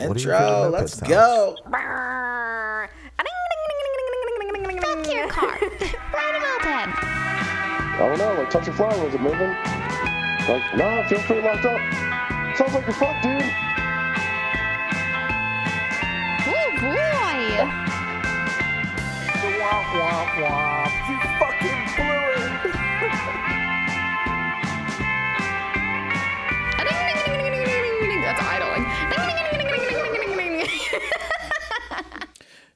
Intro, let's go. Fuck your car. Ride a moped. I don't know, like touch your flower, was it moving? Like, nah, I feel pretty locked up. Sounds like you're fucked, dude. Oh boy. You fucking blew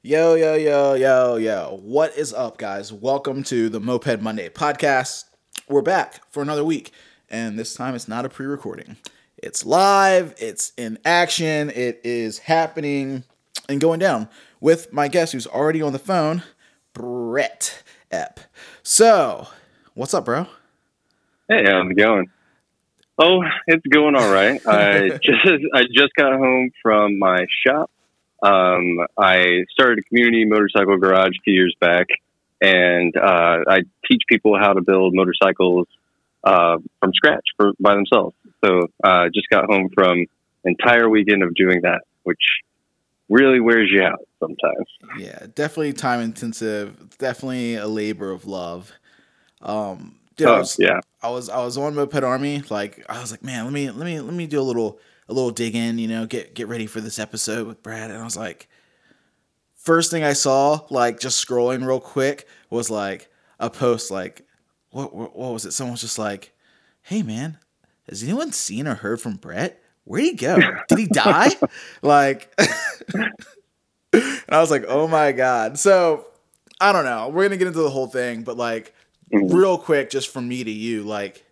Yo, yo, yo, yo, yo. What is up, guys? Welcome to the Moped Monday podcast. We're back for another week, and this time it's not a pre recording. It's live, it's in action, it is happening and going down with my guest who's already on the phone, Brett Epp. So, what's up, bro? Hey, how's it going? Oh, it's going all right. I just I just got home from my shop. Um, I started a community motorcycle garage a few years back, and uh, I teach people how to build motorcycles uh, from scratch for by themselves. So I uh, just got home from entire weekend of doing that, which really wears you out sometimes. Yeah, definitely time intensive, definitely a labor of love. Um, dude, I Oh, was- yeah. I was I was on Moped Army. Like I was like, man, let me let me let me do a little a little dig in. You know, get get ready for this episode with Brad. And I was like, first thing I saw, like just scrolling real quick, was like a post. Like, what what, what was it? Someone was just like, hey man, has anyone seen or heard from Brett? Where'd he go? Did he die? like, and I was like, oh my god. So I don't know. We're gonna get into the whole thing, but like Mhm. real quick, just from me to you, like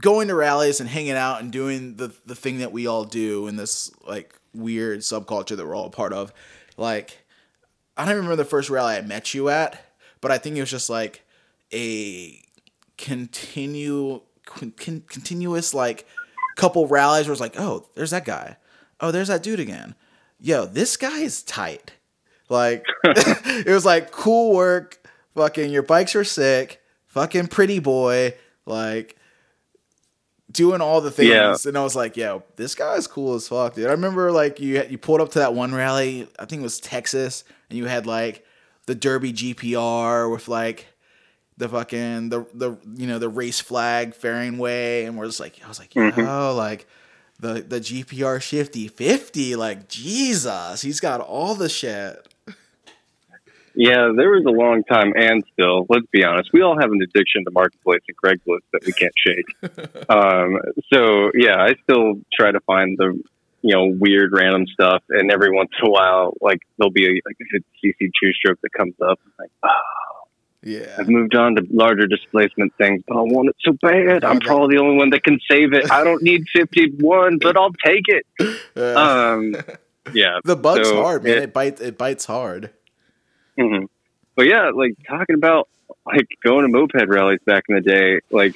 going to rallies and hanging out and doing the the thing that we all do in this like weird subculture that we're all a part of. Like, I don't remember the first rally I met you at, but I think it was just like a continue con- con- continuous like couple rallies where it's like, oh, there's that guy. Oh, there's that dude again. Yo, this guy is tight. Like it was like cool work. Fucking your bikes are sick. Fucking pretty boy. Like doing all the things. Yeah. And I was like, yo, this guy's cool as fuck, dude. I remember like you you pulled up to that one rally. I think it was Texas, and you had like the Derbi GPR with like the fucking the the you know the race flag fairing way, and we're just like I was like yo Mhm. like the the GPR Shifty fifty like Jesus, he's got all the shit. Yeah, there was a long time, and still, let's be honest, we all have an addiction to marketplace and Craigslist that we can't shake. um, so yeah, I still try to find the you know weird random stuff, and every once in a while, like there'll be a, like a CC two stroke that comes up. Like, oh, Yeah, I've moved on to larger displacement things, but I want it so bad. I'm probably the only one that can save it. I don't need 51, but I'll take it. Um, yeah, the bug's so, hard, man. yeah. It bites it bites hard. Hmm But yeah, like talking about like going to moped rallies back in the day, like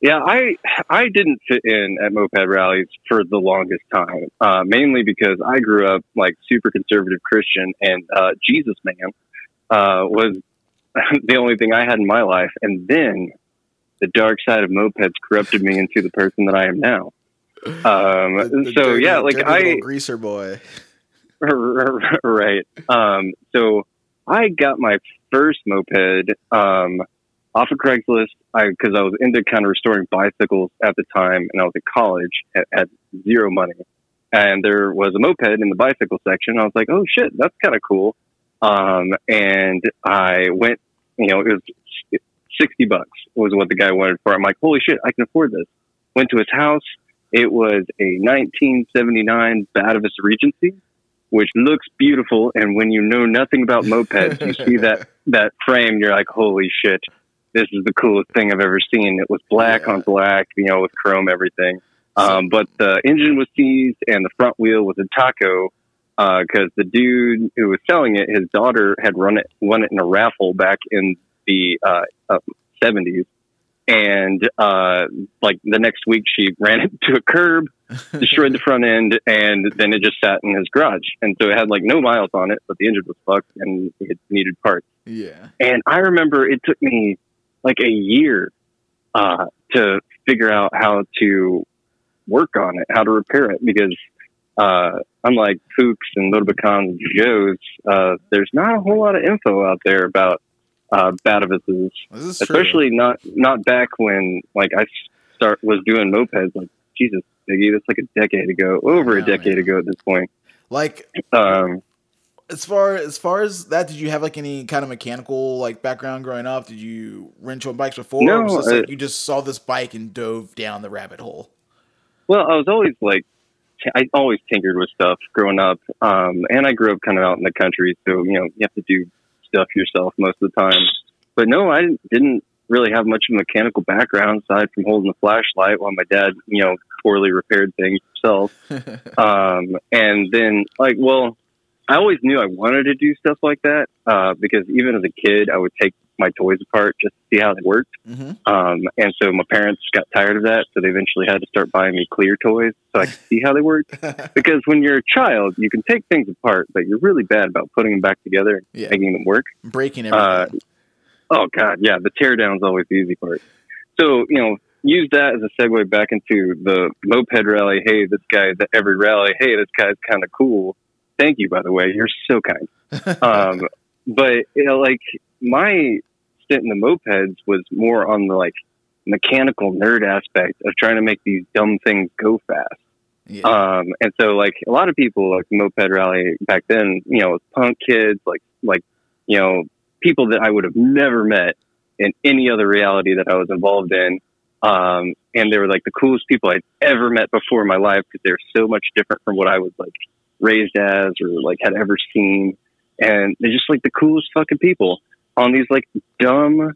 yeah, I I didn't fit in at moped rallies for the longest time, uh, mainly because I grew up like super conservative Christian, and uh, Jesus man uh, was the only thing I had in my life, and then the dark side of mopeds corrupted me into the person that I am now. Um, The- the so dirty- yeah, like I greaser boy. right. Um, so I got my first moped um, off of Craigslist because I, was into kind of restoring bicycles at the time, and I was at college at, had zero money, and there was a moped in the bicycle section. I was like, "Oh shit, that's kind of cool," um, and I went. You know, it was sixty bucks was what the guy wanted for. it. I'm like, "Holy shit, I can afford this." Went to his house. It was a 1979 Batavus Regency which looks beautiful. And when you know nothing about mopeds, you see that that frame, you're like, holy shit, this is the coolest thing I've ever seen. It was black Yeah. on black, you know, with chrome everything. Um, but the engine was seized and the front wheel was a taco because the dude who was selling it, his daughter had run it, won it in a raffle back in the uh, uh, 70s. And uh, like the next week, she ran it to a curb, destroyed the front end, and then it just sat in his garage. And so it had like no miles on it, but the engine was fucked and it needed parts. yeah. And I remember it took me like a year uh, to figure out how to work on it, how to repair it, because uh, unlike Puchs and Motobécane and Joe's, uh, there's not a whole lot of info out there about uh, Batavuses, is true. especially not not back when like I start was doing mopeds. Like Jesus, Biggie, that's like a decade ago, over a decade man. ago at this point. like Um, as far as far as that, did you have like any kind of mechanical like background growing up? Did you wrench on bikes before? or No, was this, like, uh, you just saw this bike and dove down the rabbit hole. Well, I was always like, I always tinkered with stuff growing up, um, and I grew up kind of out in the country, so you know you have to do stuff yourself most of the time. But no, I didn't- really have much of a mechanical background aside from holding the flashlight while my dad, you know, poorly repaired things himself. um, and then like, well, I always knew I wanted to do stuff like that uh, because even as a kid, I would take my toys apart just to see how they worked. hmm Um, and so my parents got tired of that, so they eventually had to start buying me clear toys so I could see how they worked. Because when you're a child, you can take things apart, but you're really bad about putting them back together and Yeah. making them work. Breaking Uh, everything. Oh God, yeah, the teardown's always the easy part. So you know, use that as a segue back into the moped rally. Hey, this guy at every rally. Hey, this guy's kind of cool. Thank you, by the way. You're so kind. um, but you know, like my stint in the mopeds was more on the like mechanical nerd aspect of trying to make these dumb things go fast. yeah. Um, and so like a lot of people like moped rally back then, you know, punk kids, like like you know, people that I would have never met in any other reality that I was involved in. Um, and they were like the coolest people I'd ever met before in my life because they're so much different from what I was like raised as or like had ever seen. And they're just like the coolest fucking people on these like dumb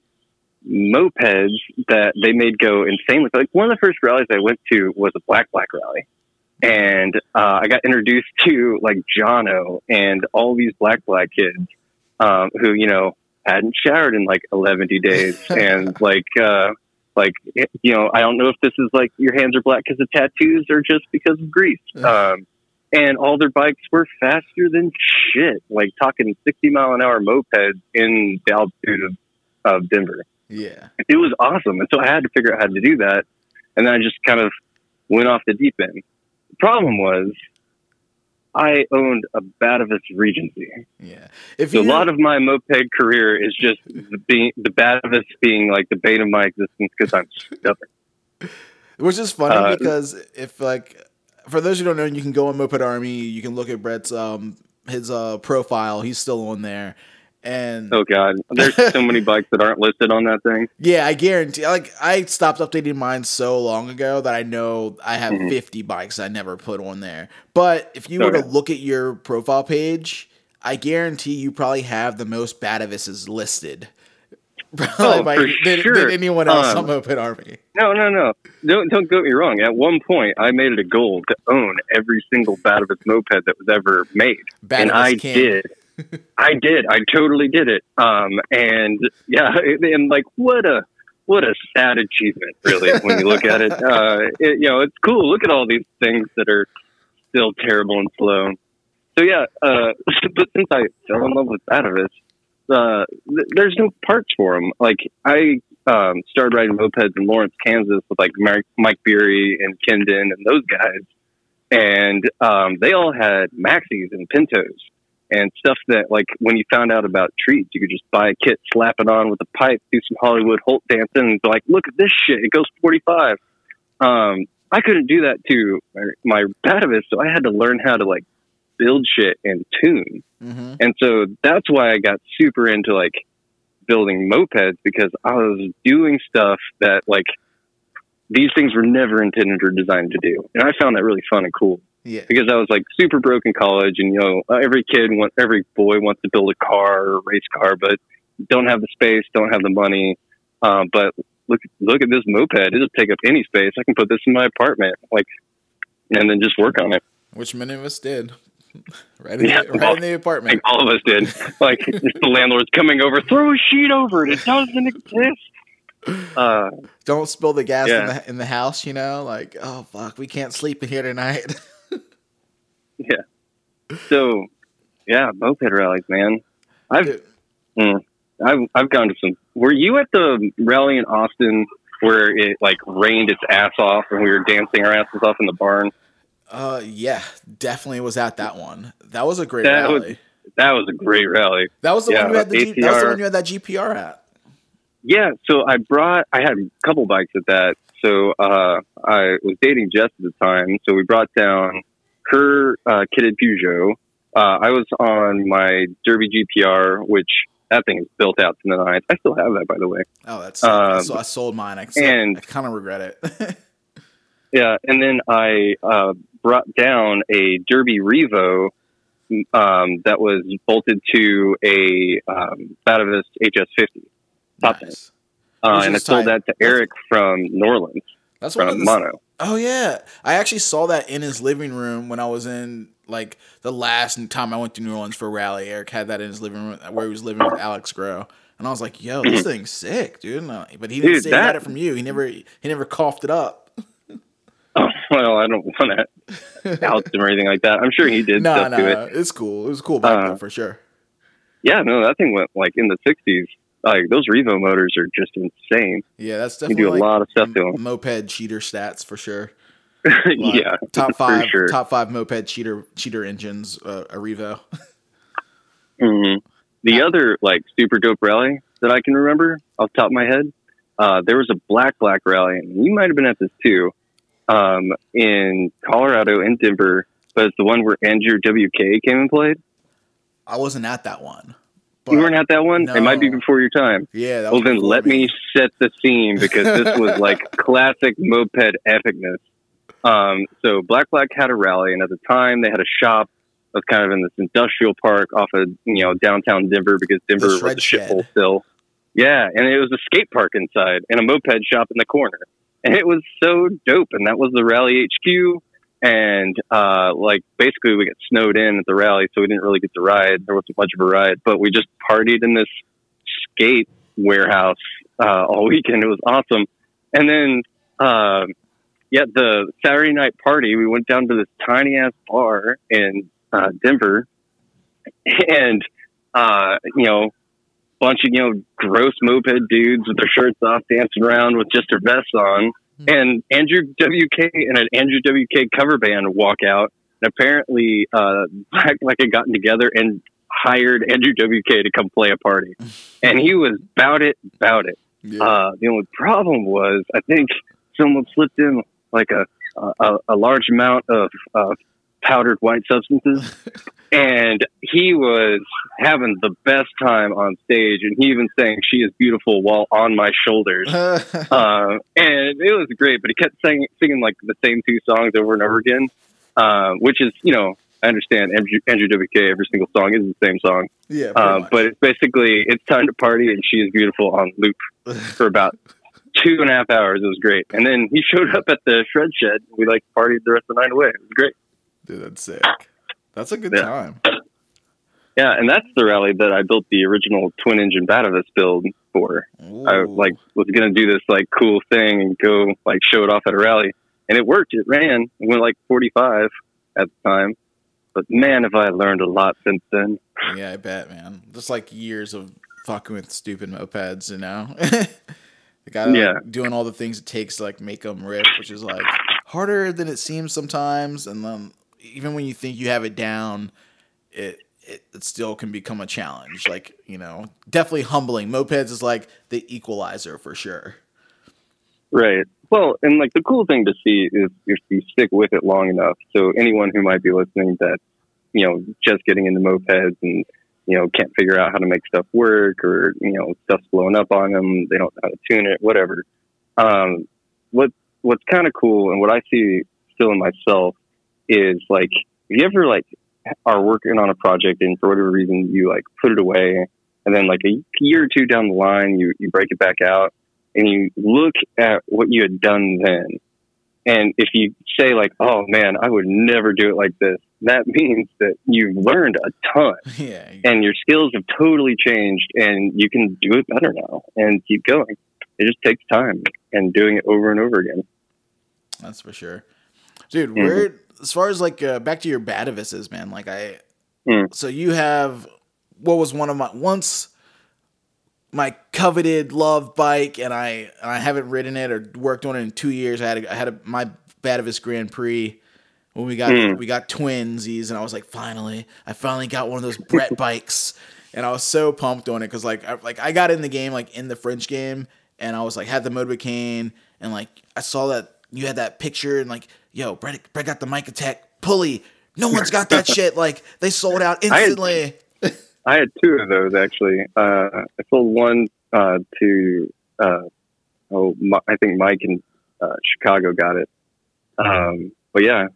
mopeds that they made go insane with. Like one of the first rallies I went to was a black black rally. And uh, I got introduced to like Jono and all these black black kids um, who, you know, hadn't showered in like 11 days. and like, uh, like, you know, I don't know if this is like your hands are black because of tattoos or just because of grease. Um, and all their bikes were faster than shit, like talking 60 mile an hour mopeds in the altitude of, of Denver yeah. it was awesome. And so I had to figure out how to do that. And then I just kind of went off the deep end. The problem was I owned a Batavus Regency. Yeah. If So a lot of my moped career is just the, being, the Batavus being like the bane of my existence because I'm stubborn. Which is funny Uh, because if like for those who don't know, you can go on Moped Army. You can look at Brett's um his uh profile. He's still on there, and Oh God, there's so many bikes that aren't listed on that thing. yeah, I guarantee. Like I stopped updating mine so long ago that I know I have Mhm. 50 bikes I never put on there. But if you were to look at your profile page, I guarantee you probably have the most Batavuses listed. Probably Oh, by, for than, than sure. anyone else Um, on Moped Army. No, no, no. Don't don't get me wrong. At one point, I made it a goal to own every single Batavus moped that was ever made. and I King. did. I did. I totally did it. Um, and yeah, and like what a what a sad achievement, really, when you look at it. Uh, it. You know, it's cool. Look at all these things that are still terrible and slow. So yeah, uh, but since I fell in love with Batavus, uh, th- there's no parts for them. Like I um, started riding mopeds in Lawrence, Kansas, with like Mike, Mike Beery and Kendon and those guys, and um, they all had maxis and pintos and stuff that like when you found out about treats, you could just buy a kit, slap it on with a pipe, do some Hollywood Holt dancing, and be like, look at this shit, it goes 45. Um, I couldn't do that to my, my Batavus, so I had to learn how to like build shit and tune. hmm And so that's why I got super into like building mopeds because I was doing stuff that like these things were never intended or designed to do. And I found that really fun and cool Yeah. because I was like super broke in college and you know every kid want every boy wants to build a car or a race car but don't have the space, don't have the money. Um, but look look at this moped. It'll take up any space. I can put this in my apartment like and then just work on it. Which many of us did. right in, Yeah, the, right well, in the like apartment. all of us did. Like the landlord's coming over, throw a sheet over it. It doesn't exist. Uh, Don't spill the gas in, the, in the house, you know? Like, oh, fuck, we can't sleep in here tonight. Yeah. So yeah, moped rallies, man. I've mm, I've I've gone to some. Were you at the rally in Austin where it like rained its ass off and we were dancing our asses off in the barn. Uh, yeah, definitely was at that one. That was a great That was- rally. That was a great rally. that was the yeah, one you had the G- that was the one you had that GPR at. Yeah, so I brought I had a couple bikes at that. So uh, I was dating Jess at the time, so we brought down her uh, kitted Peugeot. Uh, I was on my Derbi GPR, which that thing is built out to the nines. I still have that, by the way. Oh, that's. Um, so I sold mine. I, and- I kind of regret it. Yeah, and then I uh, brought down a Derbi Revo um, that was bolted to a um, Batavus HS50 top nice. uh, and I sold tight. that to Eric from Norland That's one of the Mono. Oh yeah, I actually saw that in his living room when I was in like the last time I went to New Orleans for a rally. Eric had that in his living room where he was living with Alex Grow. and I was like, "Yo, this thing's sick, dude!" But he didn't Dude, say he got it from you. He never he never coughed it up. Well, I don't want to out him or anything like that. I'm sure he did No, stuff no, to it. it's cool. It was cool back Uh, then for sure. Yeah, no, that thing went like in the 60s. Like those Revo motors are just insane. Yeah, that's You definitely do a like lot of stuff to them. moped cheater stats for sure. Yeah, top five, sure. top five moped cheater cheater engines. Uh, a Revo. hmm The other like super dope rally that I can remember off the top of my head, uh, there was a black black rally, and you might have been at this too, um, in Colorado in Denver. But it's the one where Andrew WK came and played. I wasn't at that one. you weren't at that one. It might be before your time. Yeah. That Well, then let me set the scene because this was like classic moped epicness. Um, so Black Black had a rally, and at the time they had a shop that was kind of in this industrial park off of you know downtown Denver because Denver was a shithole still. Yeah, and it was a skate park inside and a moped shop in the corner, and it was so dope. And that was the rally HQ. And uh, like basically, we got snowed in at the rally, so we didn't really get to ride. There wasn't much of a ride, but we just partied in this skate warehouse uh, all weekend. It was awesome. And then, uh, yeah, the Saturday night party, we went down to this tiny ass bar in uh, Denver, and uh, you know, bunch of you know gross moped dudes with their shirts off, dancing around with just their vests on. And Andrew WK and an Andrew WK cover band walk out, and apparently, uh, Black Black had gotten together and hired Andrew WK to come play a party, and he was about it, about it. Yeah. Uh, the only problem was, I think someone slipped in like a a, a large amount of uh, powdered white substances, and he was having the best time on stage, and he even sang "She is beautiful" while on my shoulders. uh, and it was great, but he kept singing, singing like the same two songs over and over again, uh, which is, you know, I understand Andrew, Andrew WK, every single song is the same song. yeah. Uh, but it's basically, it's time to party and she is beautiful on loop for about two and a half hours. It was great. And then he showed up at the shred shed. We like partied the rest of the night away. It was great. Dude, that's sick. That's a good Yeah. time. Yeah. And that's the rally that I built the original twin engine Batavus build for. I Ooh. like was going to do this like cool thing and go like show it off at a rally. And it worked. It ran. It went like 45 at the time. But man, have I learned a lot since then. Yeah, I bet, man. Just like years of fucking with stupid mopeds, you know. the guy like, Yeah. doing all the things it takes to like make them rip, which is like harder than it seems sometimes. And then even when you think you have it down, it it, it still can become a challenge. Like you know, definitely humbling. Mopeds is like the equalizer for sure. Right. Well, and like the cool thing to see is if you stick with it long enough. So anyone who might be listening that, you know, just getting into mopeds and, you know, can't figure out how to make stuff work or, you know, stuff's blowing up on them, they don't know how to tune it, whatever. Um, what, what's kind of cool and what I see still in myself is like, if you ever like are working on a project and for whatever reason you like put it away and then like a year or two down the line, you, you break it back out and you look at what you had done then, and if you say like, "Oh man, I would never do it like this," that means that you've learned a ton, yeah, and your skills have totally changed, and you can do it better now and keep going. It just takes time and doing it over and over again. That's for sure, dude. Mhm. Where as far as like uh, back to your Batavuses, man. Like I, Mm. so you have what was one of my once my coveted love bike, and I and I haven't ridden it or worked on it in two years. I had a, I had a, my Batavus Grand Prix when we got Mm. we got twinsies, and I was like, finally, I finally got one of those Brett bikes, and I was so pumped on it because like I, like I got in the game like in the French game, and I was like had the Motobécane, and like I saw that you had that picture, and like yo, Brett Brett got the Micatech pulley. No one's got that shit. Like they sold out I had- instantly. I had two of those actually. Uh, I sold one uh, to uh, oh, Mi- I think Mike in uh, Chicago got it. Um, but yeah,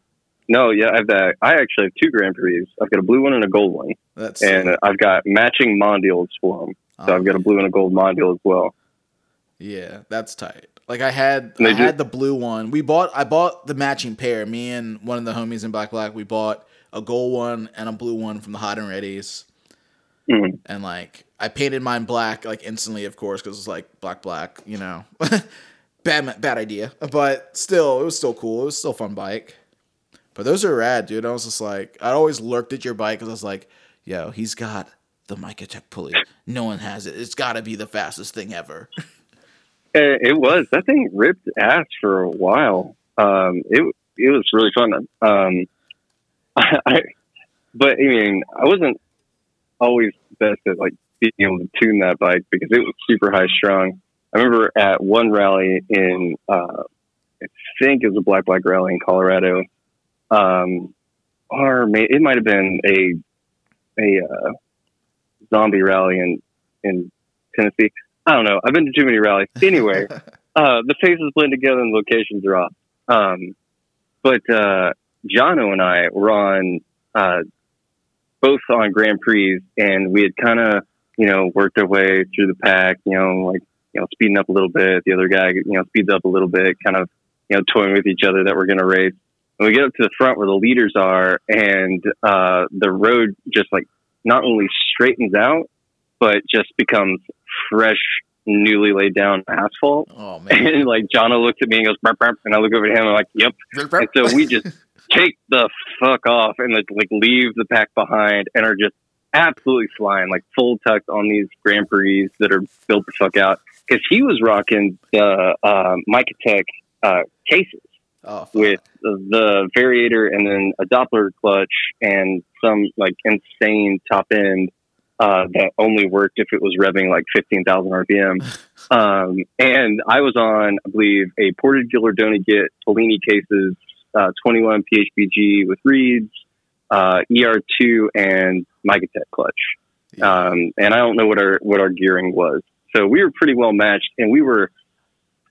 no, yeah, I have that. I actually have two Grand Prix. I've got a blue one and a gold one, That's and I've got matching mondials for them. So I've got a blue and a gold mondial as well. Yeah, that's tight. Like I had I had the blue one. We bought I bought the matching pair. Me and one of the homies in Black Black, we bought a gold one and a blue one from the Hot and Ready's. Mhm. And like I painted mine black like instantly, of course, because it's like black black, you know. bad bad idea, but still, it was still cool. It was still a fun bike. But those are rad, dude. I was just like, I always lurked at your bike because I was like, yo, he's got the Micatech pulley. No one has it. It's got to be the fastest thing ever. Eh, It was that thing ripped ass for a while. Um, it it was really fun. Um, I, but I mean, I wasn't always best at like being able to tune that bike because it was super high strung. I remember at one rally in, uh, I think it was a Black Black rally in Colorado, um, or may, it might have been a a uh, zombie rally in in Tennessee. I don't know. I've been to too many rallies. Anyway, uh, the faces blend together and the locations are off. Um, but uh, Jono and I were on uh, both on Grand Prix, and we had kind of you know worked our way through the pack. You know, like you know speeding up a little bit. The other guy you know speeds up a little bit, kind of you know toying with each other that we're going to race. And we get up to the front where the leaders are, and uh, the road just like not only straightens out, but just becomes fresh, newly laid down asphalt. Oh man. And like Jono looks at me and goes, burp, burp, and I look over at him and I'm like, yep. And so we just take the fuck off and like, like leave the pack behind and are just absolutely flying, like full tucked on these Grand Prix that are built the fuck out. Because he was rocking the uh, Micatech uh, cases oh, with the variator and then a Doppler clutch and some like insane top end uh, that only worked if it was revving like 15,000 RPM. um, and I was on, I believe, a ported Gilardoni Git Polini cases, uh, 21 PHBG with reeds, uh, ER2 and Micatech clutch. Um, and I don't know what our what our gearing was. So we were pretty well matched, and we were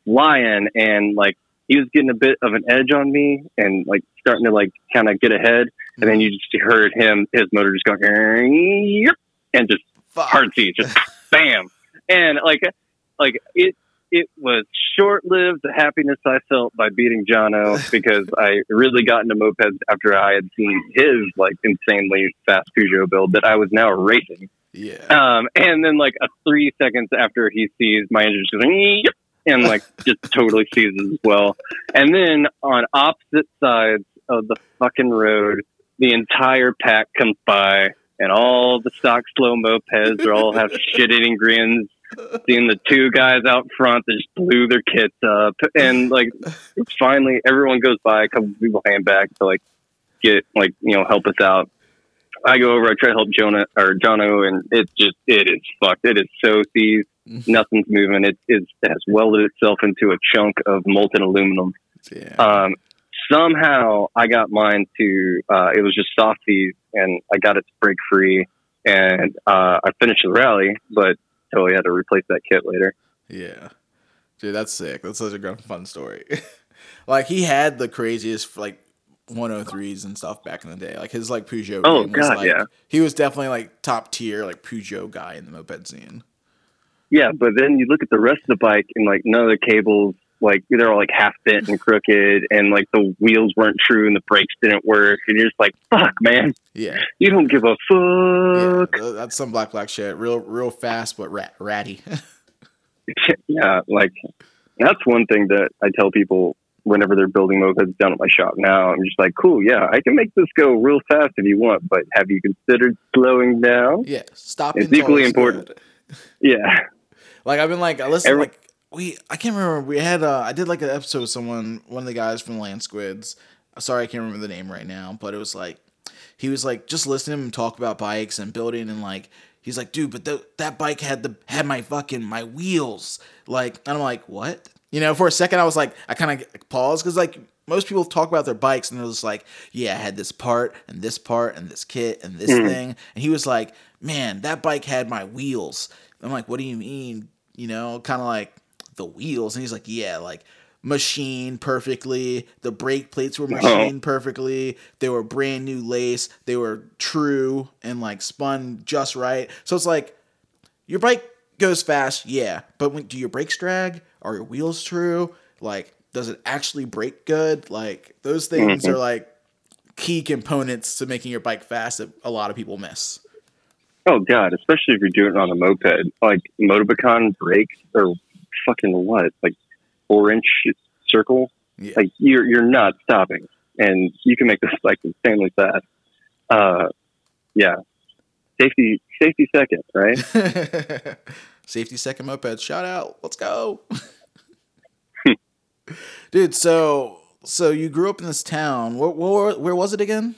flying, and like he was getting a bit of an edge on me, and like starting to like kind of get ahead, and then you just heard him, his motor just going, "Yep," and just Fuck. hard seat, just bam, and like like it. It was short lived the happiness I felt by beating Jono because I really got into mopeds after I had seen his like insanely fast Peugeot build that I was now racing. Yeah. Um, and then like a three seconds after he sees my engine just and like just totally seizes as well. And then on opposite sides of the fucking road, the entire pack comes by and all the stock slow mopeds are all have shit eating grins. Seeing the two guys out front that just blew their kits up, and like finally everyone goes by. A couple people hang back to like get like you know help us out. I go over, I try to help Jonah or Jono, and it's just it is fucked. It is so seized. Nothing's moving. It, it has welded itself into a chunk of molten aluminum. Yeah. Um, somehow I got mine to uh, it was just softies, and I got it to break free, and uh, I finished the rally, but totally had to replace that kit later. Yeah. Dude, that's sick. That's such a fun story. like he had the craziest like 103s and stuff back in the day. Like his like Peugeot. Oh, was, God, like, yeah. He was definitely like top tier like Peugeot guy in the moped scene. Yeah, but then you look at the rest of the bike, and like none of the cables, like they're all like half bent and crooked, and like the wheels weren't true, and the brakes didn't work, and you're just like, fuck, man, Yeah. you don't give a fuck. th- That's some black black shit. Real real fast but rat, ratty. yeah, like that's one thing that I tell people whenever they're building mopeds down at my shop now. I'm just like, cool, yeah, I can make this go real fast if you want, but have you considered slowing down? yeah. Stop. It's equally important. Yeah. Like I've been like listen Every- like we I can't remember we had uh I did like an episode with someone one of the guys from Land Squids. Sorry I can't remember the name right now, but it was like he was like just listening to him talk about bikes and building and like he's like dude but the, that bike had the had my fucking my wheels. Like and I'm like what? You know for a second I was like I kind of paused because like most people talk about their bikes and they're just like yeah I had this part and this part and this kit and this thing. And he was like man that bike had my wheels. I'm like what do you mean? You know kind of like the wheels and he's like yeah like machined perfectly. The brake plates were oh. machined perfectly. They were brand new lace. They were true and like spun just right. So it's like your bike goes fast yeah but when do your brakes drag? Are your wheels true? Like does it actually brake good? Like those things mm-hmm. are like key components to making your bike fast that a lot of people miss. Oh god, especially if you're doing it on a moped, like Motobécane brakes or fucking what, like four inch circle. Yeah. Like you're you're not stopping, and you can make this like insanely fast. Uh, yeah, safety safety second, right? Safety second moped. Shout out. Let's go. Dude, so so you grew up in this town. Where, where, where was it again?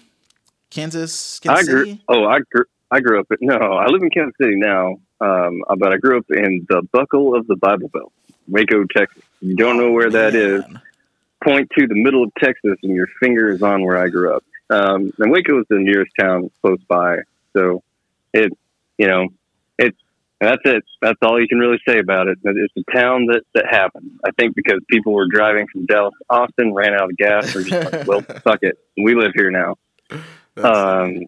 Kansas, Kansas I grew. City? Oh, I grew. I grew up. at No, I live in Kansas City now. Um, but I grew up in the buckle of the Bible Belt, Waco, Texas. You don't know where that is. Point to the middle of Texas and your finger is on where I grew up. Um, and Waco is the nearest town close by. So it, you know, it's, that's it. That's all you can really say about it. It's a town that, that happened. I think because people were driving from Dallas to Austin, ran out of gas, or just like, well, fuck it. We live here now. Um,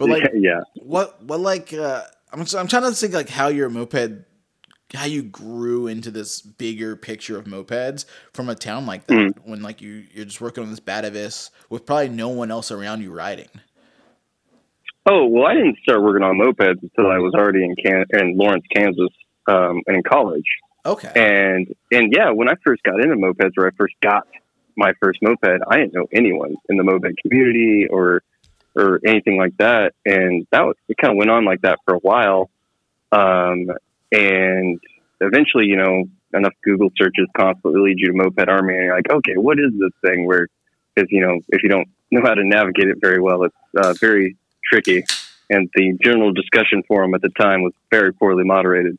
but like, yeah. what what like? Uh, I'm I'm trying to think like how your moped, how you grew into this bigger picture of mopeds from a town like that. Mm. When like you you're just working on this Batavus with probably no one else around you riding. Oh well, I didn't start working on mopeds until I was already in Can- in Lawrence, Kansas, um, and in college. Okay. And and yeah, when I first got into mopeds, or I first got my first moped, I didn't know anyone in the moped community or or anything like that. And that was it. Kind of went on like that for a while, um, and eventually, you know, enough Google searches constantly lead you to Moped Army, and you're like, okay, what is this thing? Where because you know, if you don't know how to navigate it very well, it's uh, very tricky. And the general discussion forum at the time was very poorly moderated.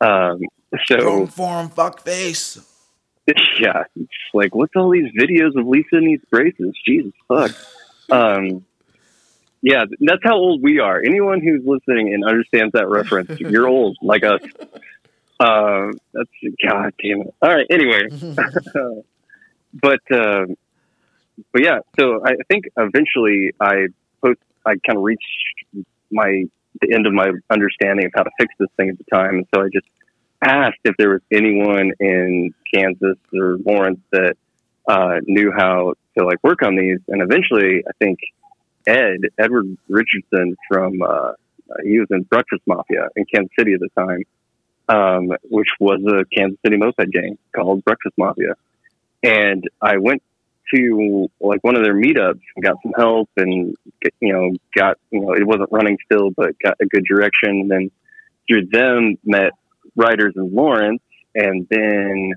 Um, so form fuck face. yeah, it's like what's all these videos of Lisa in these braces? Jesus fuck. Um, yeah, that's how old we are. Anyone who's listening and understands that reference, you're old like us. Um, that's god damn it. All right. Anyway, but um, but yeah. So I think eventually I post. I kind of reached my the end of my understanding of how to fix this thing at the time, and so I just asked if there was anyone in Kansas or Lawrence that uh, knew how to like work on these. And eventually, I think Ed Edward Richardson from uh, he was in Breakfast Mafia in Kansas City at the time, um, which was a Kansas City moped gang called Breakfast Mafia. And I went to like one of their meetups and got some help and you know got you know it wasn't running still but got a good direction. And then through them met riders in Lawrence. And then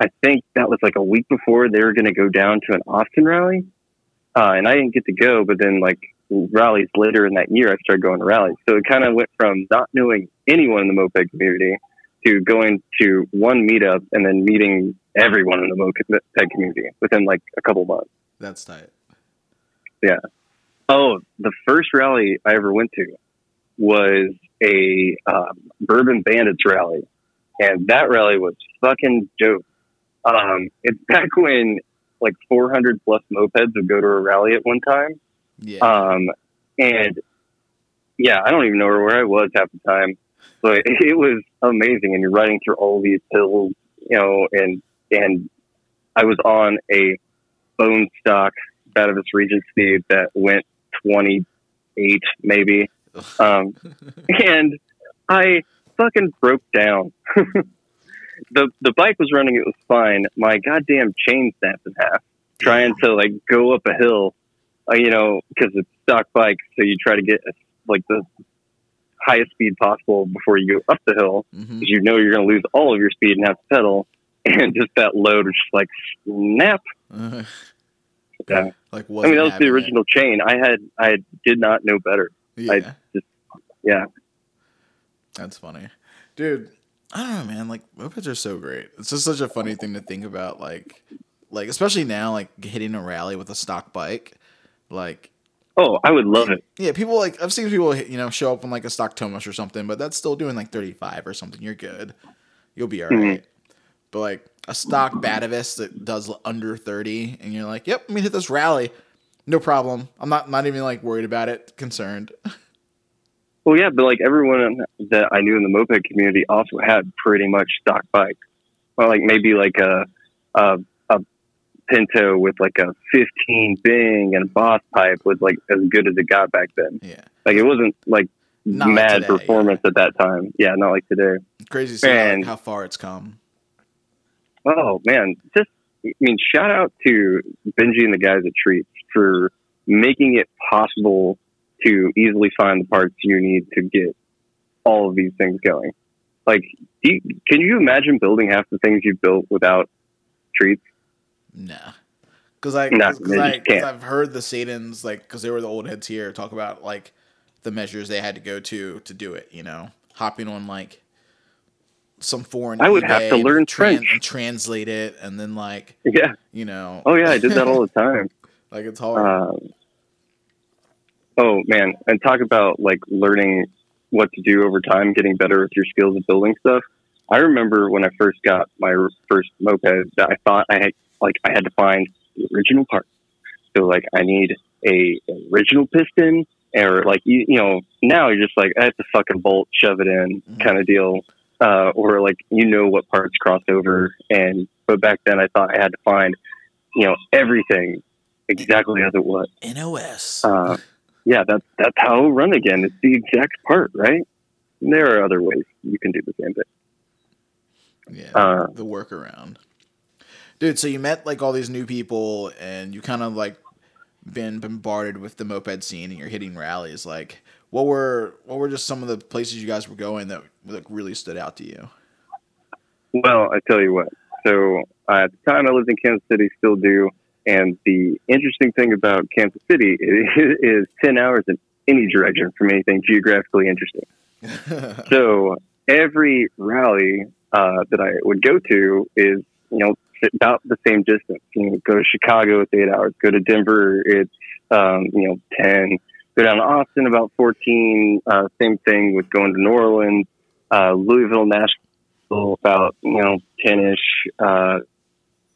I think that was like a week before they were going to go down to an Austin rally uh, and I didn't get to go but then like rallies later in that year I started going to rallies so it kind of went from not knowing anyone in the moped community to going to one meetup and then meeting everyone in the moped community within like a couple months. That's tight. Yeah. Oh, the first rally I ever went to was a um, Bourbon Bandits rally, and that rally was fucking dope. Um, it's back when like 400 plus mopeds would go to a rally at one time, Yeah. um, and yeah, I don't even know where I was half the time, but it was amazing. And you're riding through all these hills, you know, and and I was on a bone stock Batavus Regency that went 28 maybe, um, and I fucking broke down. the The bike was running; it was fine. My goddamn chain snapped in half trying to like go up a hill, uh, you know, because it's stock bike. So you try to get like the highest speed possible before you go up the hill because you know you're going to lose all of your speed and have to pedal. And just that load was just like snap. Yeah. like I mean, that was the having it. original chain. I had, I did not know better. Yeah, I just, yeah. that's funny, dude. I don't know, man. Like mopeds are so great. It's just such a funny thing to think about. Like, like especially now, like hitting a rally with a stock bike. Like, Oh, I would love it. yeah, people like I've seen people you know show up on like a stock Tomos or something, but that's still doing like thirty five or something. You're good. You'll be mm-hmm. alright. But like a stock Batavus that does under thirty, and you're like, yep, let me hit this rally. No problem. I'm not not even like worried about it. Concerned. Well, yeah, but like everyone that I knew in the moped community also had pretty much stock bikes. Or like maybe like a, a, a Pinto with like a 15 Bing and a Boss pipe was like as good as it got back then. Yeah. Like it wasn't like Not mad today, performance at that time. Yeah, not like today. Crazy to And- how far it's come. Oh man, just I mean, shout out to Benji and the guys at Treats for making it possible to easily find the parts you need to get all of these things going. Like, do you, can you imagine building half the things you've built without Treats? Nah. Cause I, Nah, cause, 'cause you I, cause. I've heard the Satans like, cause they were the old heads here, talk about like the measures they had to go to to do it. You know, hopping on like some foreign. I would have to learn tran- French. and translate it, and then like Yeah. you know, Oh yeah, I did that all the time. like it's hard. Um, oh man, and talk about like learning what to do over time, getting better with your skills of building stuff. I remember when I first got my first moped that I thought I had like I had to find the original part. So like I need a original piston, or like you, you know now you're just like I have to fucking bolt, shove it in, Mhm. kind of deal. Uh, or like you know what parts cross over, and but back then I thought I had to find you know everything exactly as it was. NOS. Uh, yeah, that's that's how run again. It's the exact part, right? And there are other ways you can do the same thing. yeah. Uh, the workaround. Dude, so you met like all these new people and you kind of like been bombarded with the moped scene and you're hitting rallies. Like what were what were just some of the places you guys were going that like really stood out to you? well, I tell you what. So uh, at the time, I lived in Kansas City, still do. And the interesting thing about Kansas City is, is ten hours in any direction from anything geographically interesting. So every rally uh, that I would go to is, you know, about the same distance. You know, go to Chicago, it's eight hours. Go to Denver, it's, um, you know, 10. Go down to Austin, about 14. Uh, same thing with going to New Orleans, uh, Louisville, Nashville, about, you know, 10 ish. Uh, I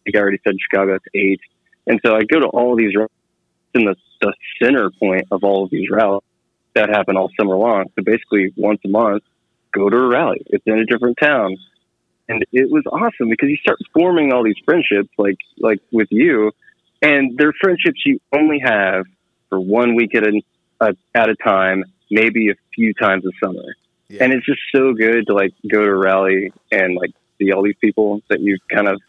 think I already said Chicago, that's eight. And so I go to all these rallies in the, the center point of all of these rallies that happen all summer long. So basically, once a month, go to a rally. It's in a different town, and it was awesome because you start forming all these friendships, like like with you, and they're friendships you only have for one week at a, a at a time, maybe a few times a summer. Yeah. And it's just so good to like go to a rally and like see all these people that you kind of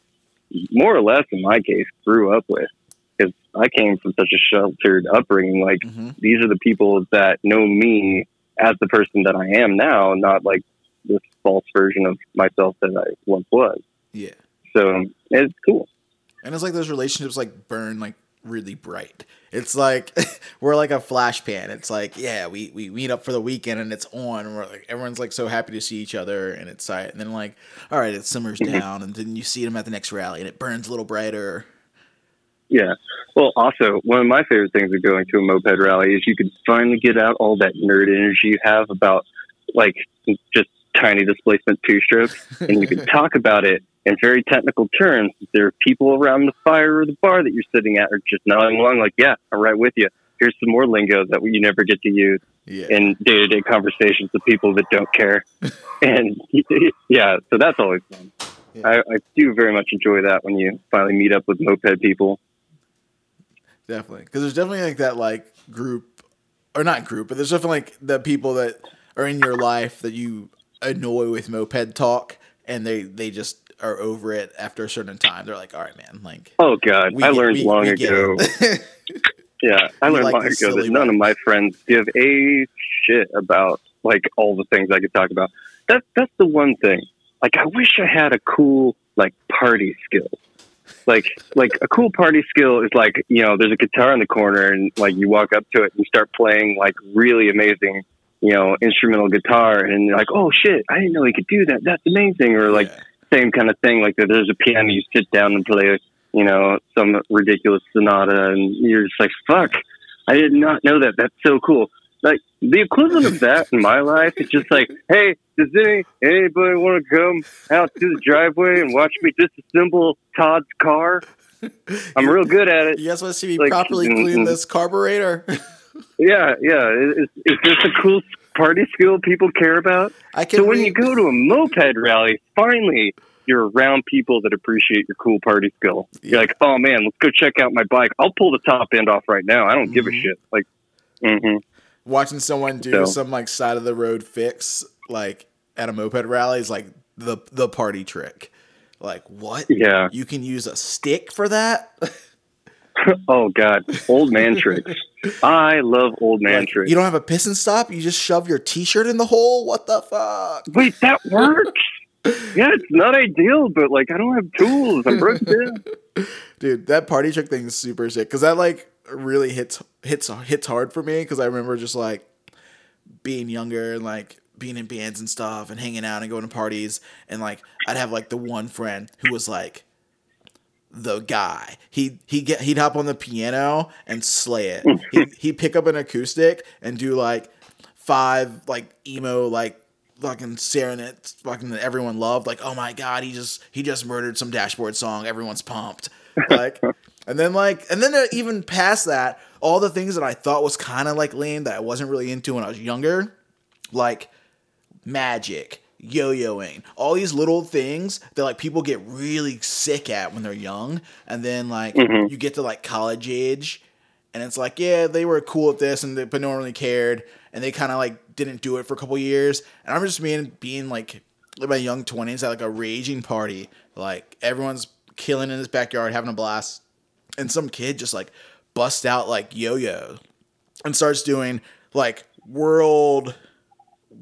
more or less, in my case, grew up with. Because I came from such a sheltered upbringing, like hmm these are the people that know me as the person that I am now, not like this false version of myself that I once was. Yeah. So it's cool. And it's like those relationships like burn like really bright. It's like we're like a flash pan. It's like, yeah, we, we meet up for the weekend and it's on. And we're like everyone's like so happy to see each other and it's. And then like, all right, it simmers mm-hmm. down and then you see them at the next rally and it burns a little brighter. Yeah. Well, also, one of my favorite things of going to a moped rally is you can finally get out all that nerd energy you have about like just tiny displacement two strokes and you can talk about it in very technical terms. There are people around the fire or the bar that you're sitting at are just nodding along, like, "Yeah, I'm right with you." Here's some more lingo that you never get to use Yeah. in day to day conversations with people that don't care. and yeah, so that's always fun. Yeah. I, I do very much enjoy that when you finally meet up with moped people. Definitely, because there's definitely like that like group, or not group, but there's definitely like the people that are in your life that you annoy with moped talk, and they they just are over it after a certain time. They're like, all right, man, like Oh God, I get- learned we- long we ago. Yeah, I learned like long ago that none of my friends give a shit about like all the things I could talk about. That that's the one thing. Like I wish I had a cool like party skill. Like like a cool party skill is like, you know, there's a guitar in the corner and like you walk up to it and you start playing like really amazing, you know, instrumental guitar and like, Oh shit, I didn't know he could do that. That's amazing or like Yeah. Same kind of thing. Like there's a piano, you sit down and play, you know, some ridiculous sonata, and you're just like, "Fuck, I did not know that. That's so cool." Like the equivalent of that in my life is just like, "Hey, does any anybody want to come out to the driveway and watch me disassemble Todd's car? I'm real good at it." You guys want to see me Like, properly clean mm. this carburetor? Yeah, yeah. Is, is this a cool party skill people care about? I can. So when re- you go to a moped rally, finally you're around people that appreciate your cool party skill. You're like, oh man, let's go check out my bike. I'll pull the top end off right now. I don't give a Mhm. shit. Like, hmm watching someone do So- some like side of the road fix like at a moped rally is like the the party trick. Like what? yeah. You can use a stick for that? Oh god, old man tricks. I love old man Like, tricks. you don't have a piston stop, you just shove your t-shirt in the hole? What the fuck? Wait, that works. yeah, it's not ideal, but like I don't have tools. I'm broke down. Dude, that party trick thing is super sick cuz that like really hits hits hits hard for me cuz I remember just like being younger and like being in bands and stuff and hanging out and going to parties and like I'd have like the one friend who was like the guy. He he get he'd hop on the piano and slay it. he he'd pick up an acoustic and do like five like emo like fucking serenades fucking that everyone loved. Like oh my god, he just he just murdered some dashboard song. Everyone's pumped. Like and then like and then uh, even past that, all the things that I thought was kind of like lame that I wasn't really into when I was younger, like magic, yo-yoing, all these little things that like people get really sick at when they're young, and then like Mhm. you get to like college age, and it's like yeah they were cool at this, and they, but no one really cared, and they kind of like didn't do it for a couple years, and I'm just being being like in my young twenties at like a raging party, like everyone's killing in his backyard, having a blast, and some kid just like busts out like yo-yo and starts doing like world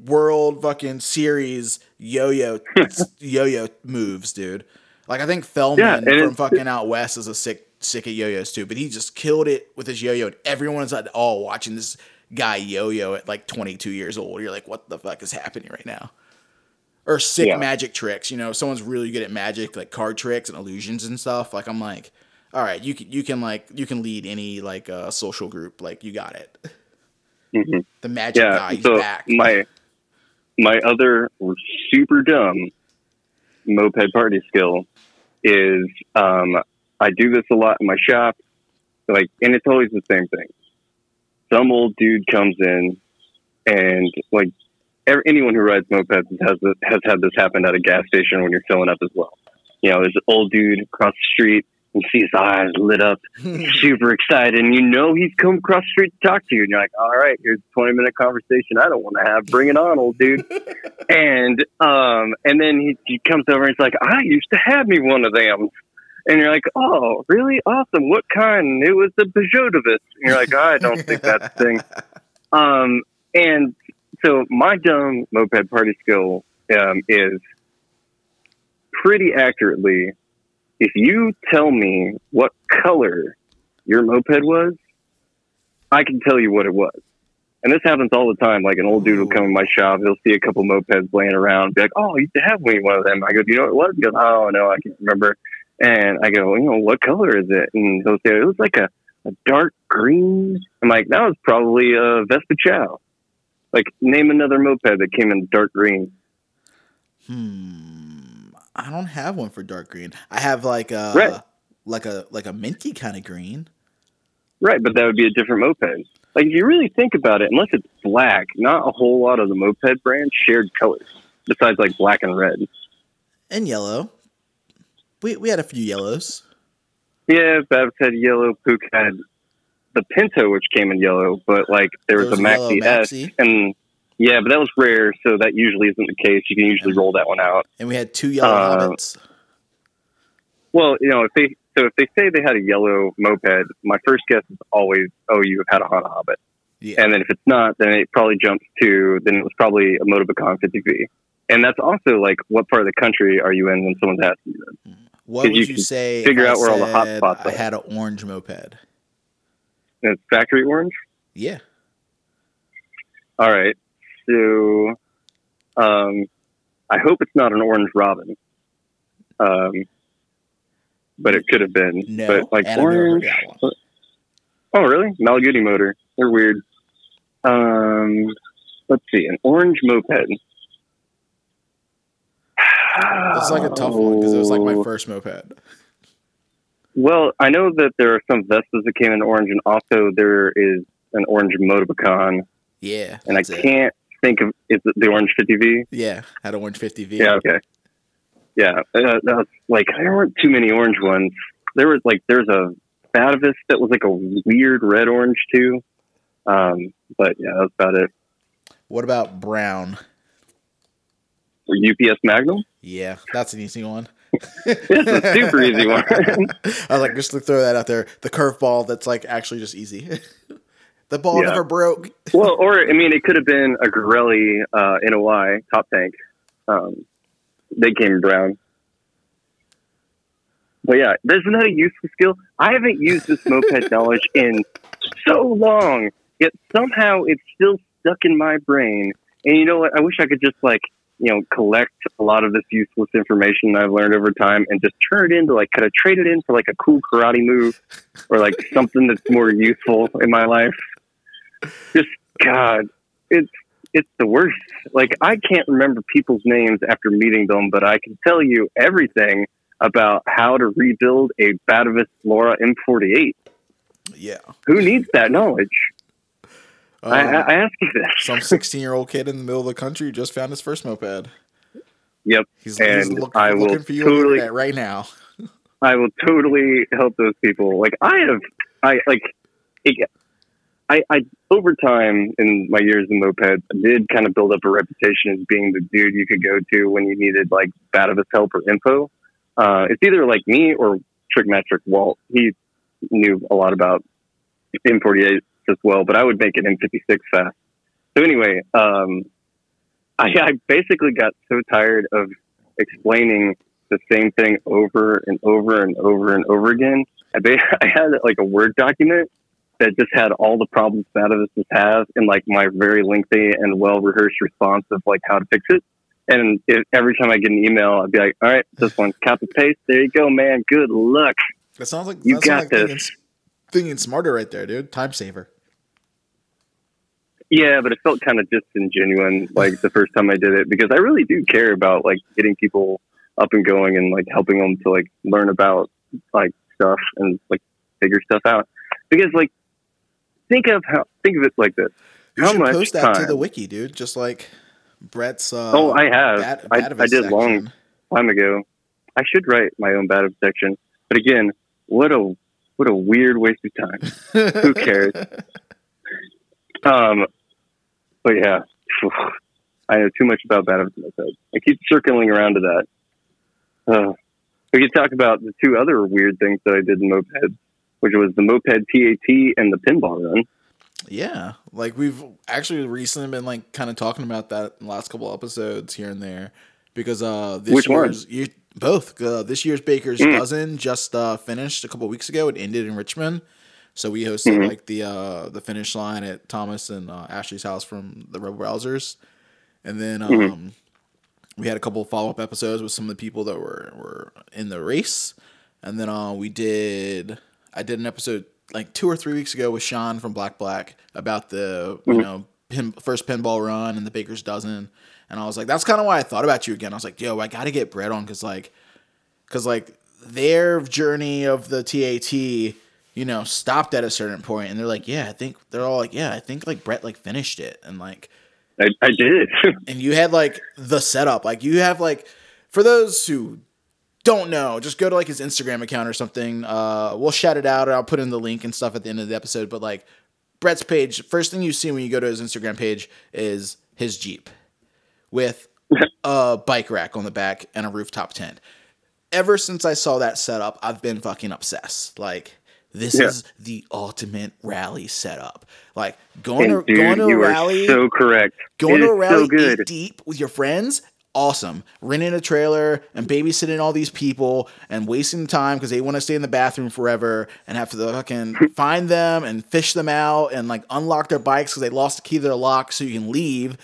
world fucking series yo-yo yo-yo moves, dude. Like I think Feldman Yeah, from fucking out west is a sick sick at yo-yos too, but he just killed it with his yo-yo. And everyone's at all watching this guy yo-yo at like 22 years old. You're like, what the fuck is happening right now? Or sick Yeah. magic tricks. You know, someone's really good at magic, like card tricks and illusions and stuff. Like I'm like, all right, you can you can like you can lead any like uh, social group. Like you got it. Mhm. The magic Yeah. guy, he's So back. my my other super dumb moped party skill is um, I do this a lot in my shop, like, and it's always the same thing. Some old dude comes in, and like ev- anyone who rides mopeds has has had this happen at a gas station when you're filling up as well. You know, there's an old dude across the street, you see his eyes lit up, super excited, and you know he's come across the street to talk to you, and you're like, all right, here's a 20 minute conversation I don't want to have. Bring it on, old dude. and um, and then he, he comes over and he's like, I used to have me one of them. And you're like, oh, really? Awesome. What kind? It was the Peugeotovus. And you're like, I don't think that's the thing. Um, and so my dumb moped party skill um, is pretty accurately if you tell me what color your moped was, I can tell you what it was. And this happens all the time. Like an old dude will come in my shop, he'll see a couple mopeds laying around, be like, "Oh, to have me one of them." I go, "Do you know what it was?" He goes, "Oh no, I can't remember." And I go, "You know, what color is it?" And he'll say, "It was like a, a dark green." I'm like, "That was probably a Vespa Ciao." Like, name another moped that came in dark green. Hmm. I don't have one for dark green. I have like a Red. like a like a minty kind of green. Right, but that would be a different moped. Like if you really think about it, unless it's black, not a whole lot of the moped brands shared colors besides like black and red. And yellow. We we had a few yellows. Yeah, Babs had yellow, Puch had the Pinto, which came in yellow, but like there was, There was a a Maxi S, and yeah, but that was rare, so that usually isn't the case. You can usually roll that one out. And we had two yellow Uh, hobbits. Well, you know, if they so if they say they had a yellow moped, my first guess is always, oh, you have had a Honda Hobbit. Yeah. And then if it's not, then it probably jumps to then it was probably a Motobécane 50V. And that's also like what part of the country are you in when someone's asking you that? What would you you, say? figure out where all the hot spots I had an orange moped. And it's factory orange. Yeah. All right. So, um, I hope it's not an orange robin. Um, but it could have been. No. but like and I've never heard orange. Oh, really? Malaguti motor. They're weird. Um, let's see. An orange moped. It's like a tough one because it was like my Oh. first moped. Well, I know that there are some Vespas that came in orange, and also there is an orange Motobécane, Yeah. and I it. Think of is it the orange 50V? Yeah. Had an orange 50V. Yeah, okay. Yeah, uh, was, like there weren't too many orange ones. There was like there's a Batavus that was like a weird red orange too. Um, but yeah, that's about it. What about brown? For UPS Magnum, Yeah, that's an easy one. it's a super easy one. I was like, just to throw that out there. The curveball that's like actually just easy. the ball Yeah. never broke. well, or I mean, it could have been a Garelli uh, NOI top tank. Um, they came brown. But yeah, isn't that a useful skill? I haven't used this moped knowledge in so long, yet somehow it's still stuck in my brain. And you know what? I wish I could just like, you know, collect a lot of this useless information I've learned over time and just turn it into like, could I trade it in for like a cool karate move or like something that's more useful in my life? Just God, it's it's the worst. Like I can't remember people's names after meeting them, but I can tell you everything about how to rebuild a Batavus Laura M48. Yeah. Who needs that knowledge? I, Um, I, I ask you this. some 16 year old kid in the middle of the country just found his first moped. Yep, He's, he's And look, I will looking for you totally- right now. I will totally help those people. Like I have, I like, it, I, I over time in my years in mopeds, I did kind of build up a reputation as being the dude you could go to when you needed like Batavus help or info. Uh, it's either like me or Trickmetric Walt. He knew a lot about M48 as well, but I would make an M56 fast. So anyway, um, I, I basically got so tired of explaining the same thing over and over and over and over again. I, I had like a Word document that just had all the problems that Batavuses have in like my very lengthy and well rehearsed response of like how to fix it. And it, every time I get an email, I'd be like, "All right, this one's copy paste. There you go, man. Good luck." That sounds like You got like this. thinking, thinking smarter right there, dude. Time saver. Yeah, but it felt kind of disingenuine like the first time I did it because I really do care about like getting people up and going and like helping them to like learn about like stuff and like figure stuff out. Because like think of how think of it like this. You How should much post that to the wiki, dude. Just like Brett's. Uh, oh, I have. Bat- I, Batavus I did long time ago. I should write my own bad section. But again, what a what a weird waste of time. Who cares? Um, but yeah, I know too much about Bad myself. I keep circling around to that. Uh, we could talk about the two other weird things that I did in mopeds, which was the moped TAT and the pinball run. Yeah, like we've actually recently been like kind of talking about that in the last couple episodes here and there because uh this Which year's year, both uh, this year's Baker's Mm. dozen just uh finished a couple weeks ago. It ended in Richmond, so we hosted Mhm. like the uh the finish line at Thomas and uh, Ashley's house from the Rebel Browsers, and then um Mhm. we had a couple follow up episodes with some of the people that were were in the race, and then uh we did I did an episode like two or three weeks ago with Sean from Black Black about the you Mhm. know pin, first pinball run and the Baker's dozen, and I was like, that's kind of why I thought about you again. I was like, yo, I got to get Brett on because like, because like their journey of the TAT, you know, stopped at a certain point, and they're like, yeah, I think they're all like, yeah, I think like Brett like finished it, and like I, I did. and you had like the setup like you have like for those who don't know just go to like his instagram account or something uh we'll shout it out or i'll put in the link and stuff at the end of the episode but like brett's page first thing you see when you go to his instagram page is his jeep with a bike rack on the back and a rooftop tent ever since i saw that setup i've been fucking obsessed like this Yeah. is the ultimate rally setup. Like going And to going to a rally, are so correct. going It to a rally so good. deep with your friends. Awesome. Renting a trailer and babysitting all these people and wasting time because they want to stay in the bathroom forever and have to fucking find them and fish them out and like unlock their bikes because they lost the key to their lock so you can leave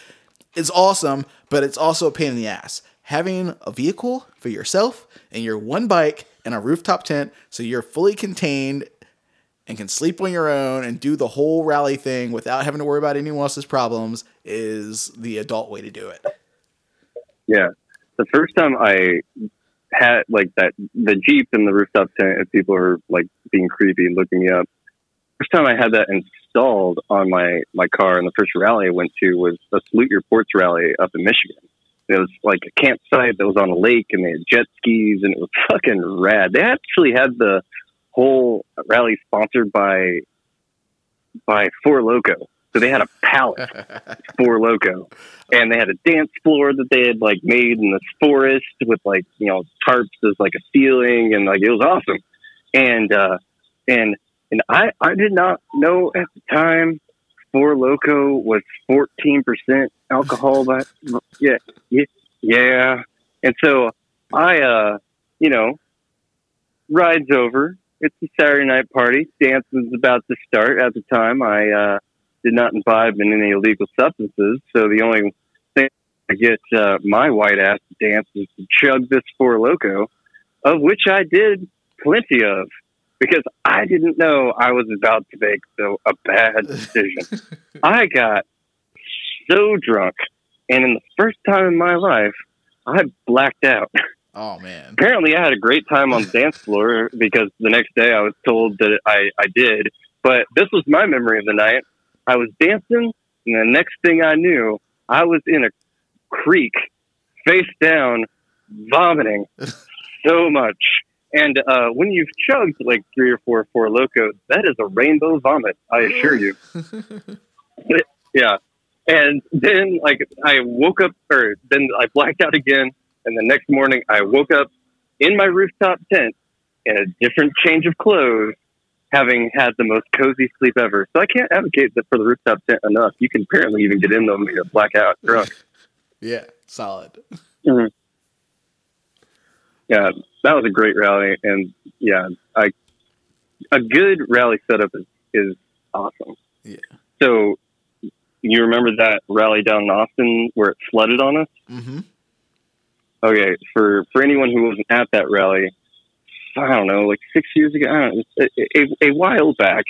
is awesome, but it's also a pain in the ass. Having a vehicle for yourself and your one bike and a rooftop tent so you're fully contained and can sleep on your own and do the whole rally thing without having to worry about anyone else's problems is the adult way to do it. Yeah. The first time I had like that, the Jeep and the rooftop tent, if people are like being creepy and looking me up, first time I had that installed on my, my car and the first rally I went to was a Salute Your Ports rally up in Michigan. It was like a campsite that was on a lake and they had jet skis and it was fucking rad. They actually had the whole rally sponsored by, by Four Loco. So they had a pallet Four Loco, and they had a dance floor that they had like made in this forest with like you know tarps as like a ceiling, and like it was awesome. And uh, and and I I did not know at the time Four Loco was fourteen percent alcohol. But yeah, yeah, yeah. And so I uh you know rides over. It's a Saturday night party. Dance is about to start. At the time, I uh, did not imbibe in any illegal substances, so the only thing I get uh, my white ass to dance is to chug this Four Loco, of which I did plenty of, because I didn't know I was about to make so a bad decision. I got so drunk, and in the first time in my life, I blacked out. Oh man. Apparently, I had a great time on the dance floor because the next day I was told that I, I did. But this was my memory of the night. I was dancing, and the next thing I knew, I was in a creek, face down, vomiting so much. And uh, when you've chugged like three or four four locos, that is a rainbow vomit. I assure you. yeah. And then like I woke up, or then I blacked out again. And the next morning, I woke up in my rooftop tent in a different change of clothes, having had the most cozy sleep ever. So I can't advocate that for the rooftop tent enough. You can apparently even get in them and get black out drunk. Yeah, solid. Yeah, that was a great rally, and yeah, I a good rally setup is is awesome. Yeah. So you remember that rally down in Austin where it flooded on us? Mm-hmm. Okay, for for anyone who wasn't at that rally, I don't know, like six years ago, I don't know, a, a, a while back,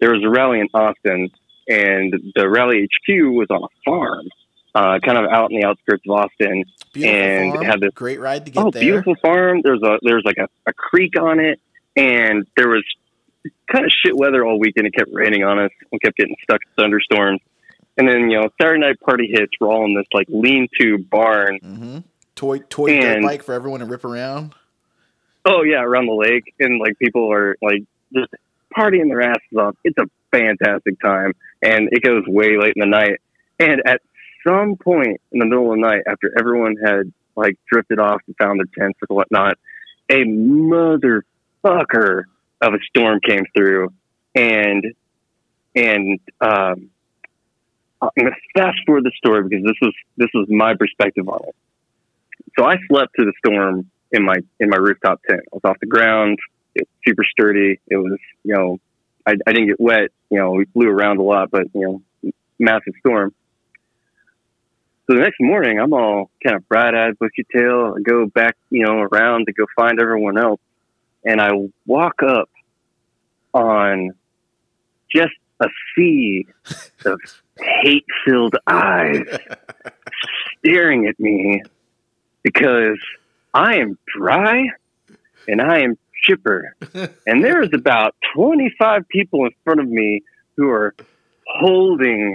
there was a rally in Austin, and the rally HQ was on a farm, uh, kind of out in the outskirts of Austin. Beautiful And farm. had this- great ride to get oh, there. beautiful farm! There's a there's like a, a creek on it, and there was kind of shit weather all weekend. It kept raining on us. We kept getting stuck in thunderstorms. And then you know, Saturday night party hits. We're all in this like lean-to barn Mm-hmm. Toy toy dirt bike for everyone to rip around. Oh yeah, around the lake, and like people are like just partying their asses off. It's a fantastic time, and it goes way late in the night. And at some point in the middle of the night, after everyone had like drifted off and found their tents and whatnot, a motherfucker of a storm came through, and and um, I'm gonna fast forward the story because this was this was my perspective on it. So I slept through the storm in my in my rooftop tent. I was off the ground. It was super sturdy. It was you know I, I didn't get wet. You know we flew around a lot, but you know massive storm. So the next morning, I'm all kind of bright-eyed, bushy tail. I go back, you know, around to go find everyone else, and I walk up on just a sea of hate-filled eyes staring at me because I am dry and I am chipper. and there is about 25 people in front of me who are holding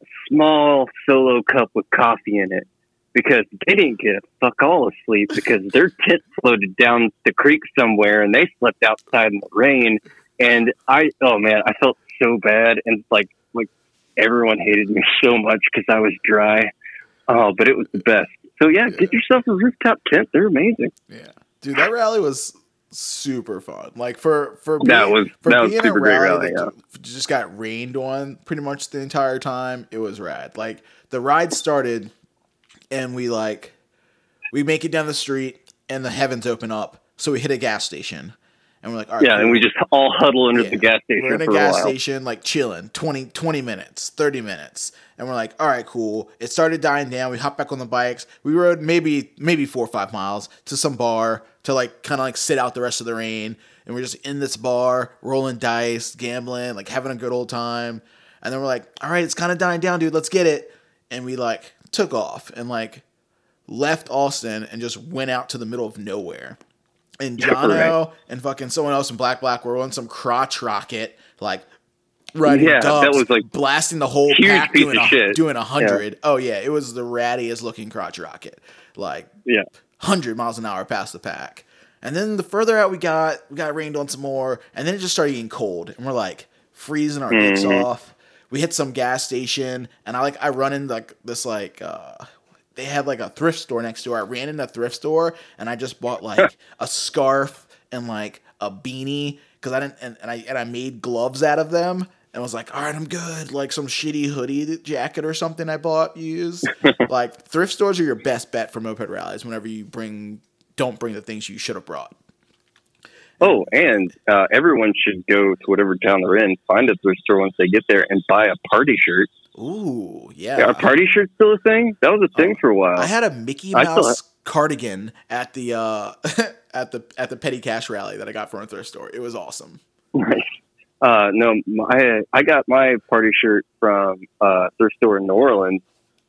a small solo cup with coffee in it because they didn't get a fuck all of sleep because their tent floated down the creek somewhere and they slept outside in the rain. And I, oh man, I felt so bad and like, like everyone hated me so much because I was dry. Oh, but it was the best. So yeah, get yourself a rooftop tent. They're amazing. Yeah, dude, that rally was super fun. Like for for That was- for that was being super a great rally, rally, that just got rained on pretty much the entire time. It was rad. Like the ride started, and we like we make it down the street, and the heavens open up. So we hit a gas station, and we're like, all right, Yeah, and we just all huddle under Yeah. the gas station We're in a a gas while. station, like chilling, 20, 20 minutes, 30 minutes. And we're like, all right, cool. It started dying down. We hopped back on the bikes. We rode maybe maybe four or five miles to some bar to like kind of like sit out the rest of the rain. And we're just in this bar, rolling dice, gambling, like having a good old time. And then we're like, all right, it's kind of dying down, dude. Let's get it. And we like took off and like left Austin and just went out to the middle of nowhere. And Jono and fucking someone else in Black Black were on some crotch rocket, like riding Yeah, that dubs, was, like, blasting the whole pack doing a, doing a hundred. Oh yeah, it was the rattiest looking crotch rocket, like Yeah. hundred miles an hour past the pack. And then the further out we got, we got rained on some more, and then it just started getting cold, and we're like freezing our dicks Mhm. off. We hit some gas station, and I like I run in like this like uh they had like a thrift store next door. I ran in a thrift store and I just bought like a scarf and like a beanie because I didn't and, and I and I made gloves out of them and was like, all right, I'm good. Like some shitty hoodie jacket or something I bought used. like thrift stores are your best bet for moped rallies whenever you bring don't bring the things you should have brought. Oh, and uh, everyone should go to whatever town they're in, find a thrift store once they get there, and buy a party shirt. Ooh, yeah. Yeah, a party shirt's still a thing. That was a thing Oh, for a while. I had a Mickey Mouse cardigan at the uh at the at the petty cash rally that I got from a thrift store. It was awesome. Nice. Uh, no, my, I got my party shirt from uh, thrift store in New Orleans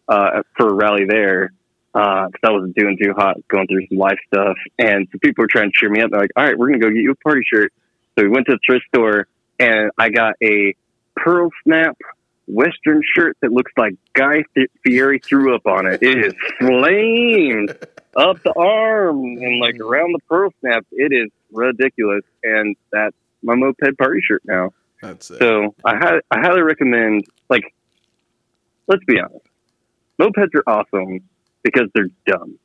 uh, for a rally there because I wasn't doing too hot, going through some life stuff, and some people were trying to cheer me up. They're like, "All right, we're gonna go get you a party shirt." So we went to the thrift store, and I got a pearl snap Western shirt that looks like Guy Fieri threw up on it. It is flamed up the arm and like mm. around the pearl snap. It is ridiculous, and that's my moped party shirt now. That's it. So I, I highly recommend. Like, let's be honest, mopeds are awesome because they're dumb.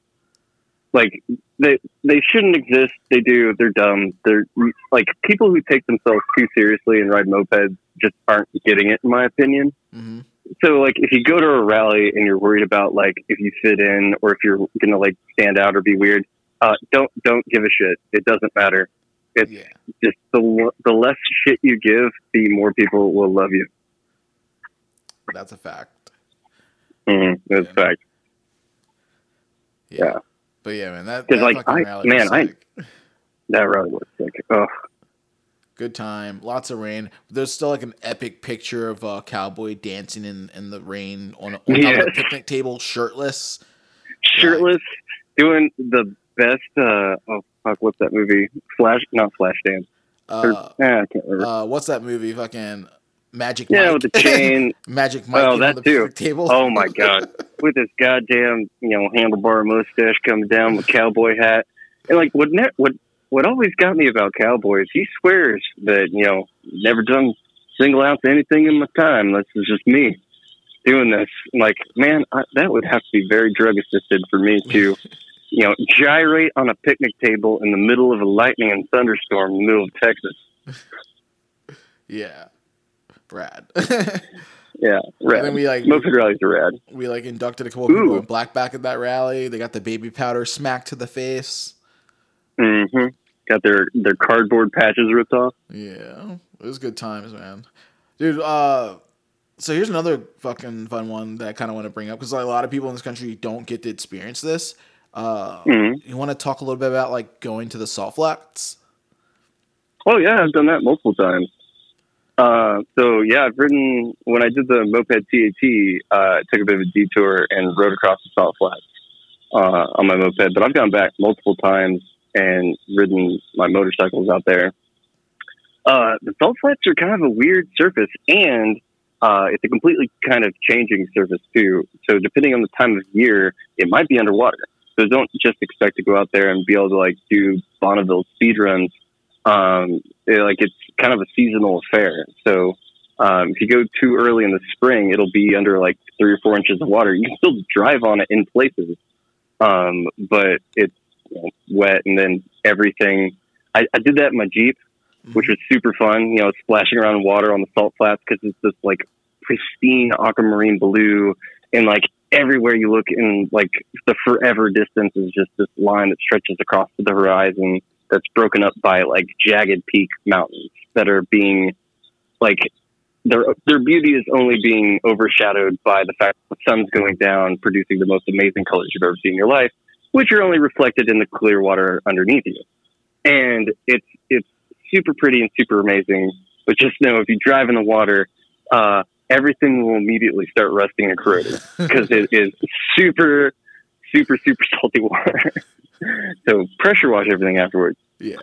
Like they they shouldn't exist. They do. They're dumb. They're like people who take themselves too seriously and ride mopeds just aren't getting it, in my opinion. hmm So like if you go to a rally and you're worried about like if you fit in or if you're gonna like stand out or be weird, uh, don't don't give a shit. It doesn't matter. It's Yeah. just the the less shit you give, the more people will love you. That's a fact. Mm, that's Yeah. a fact. Yeah. Yeah. But yeah, man, that, that like, I- man, was I- That rally was sick. Oh, good time, lots of rain. There's still like an epic picture of a cowboy dancing in, in the rain on, on top of a picnic table, shirtless. shirtless, doing the best. Uh, oh fuck, what's that movie? Flash, not Flashdance. Or, Uh, eh, I can't remember. uh, what's that movie? Fucking Magic yeah, Mike. with the chain. Magic Mike Oh, on that the too. table. Oh my god, with this goddamn you know handlebar mustache coming down with cowboy hat, and like what ne- what what always got me about cowboys, he swears that you know never done single ounce of anything in my time. This is just me doing this. I'm like man, I, that would have to be very drug assisted for me to. You know, gyrate on a picnic table in the middle of a lightning and thunderstorm in the middle of Texas. Yeah. Brad. Yeah, And then we like Moped rallies are rad. we like inducted a couple of people in black back at that rally. They got the baby powder smacked to the face. Mm-hmm. Got their their cardboard patches ripped off. Yeah, it was good times, man. Dude, uh, so here's another fucking fun one that I kind of want to bring up because like, a lot of people in this country don't get to experience this. Uh, Mhm. You want to talk a little bit about like going to the salt flats? Oh yeah, I've done that multiple times. Uh, so yeah, I've ridden when I did the moped TAT. Uh, I took a bit of a detour and rode across the salt flats uh, on my moped. But I've gone back multiple times and ridden my motorcycles out there. Uh, the salt flats are kind of a weird surface, and uh, it's a completely kind of changing surface too. So depending on the time of year, it might be underwater. So don't just expect to go out there and be able to like do Bonneville speed runs um, it- like it's kind of a seasonal affair. So um, if you go too early in the spring, it'll be under like three or four inches of water. You can still drive on it in places, um, but it's you know, wet, and then everything I, I did that in my Jeep, which was super fun. You know, splashing around water on the salt flats because it's this like pristine aquamarine blue, and like everywhere you look in like the forever distance is just this line that stretches across to the horizon that's broken up by like jagged peak mountains that are being like their their beauty is only being overshadowed by the fact that the sun's going down, producing the most amazing colors you've ever seen in your life, which are only reflected in the clear water underneath you. And it's it's super pretty and super amazing. But just know if you drive in the water, uh, everything will immediately start rusting and corroding because it is super, super, super salty water. so pressure wash everything afterwards. Yeah.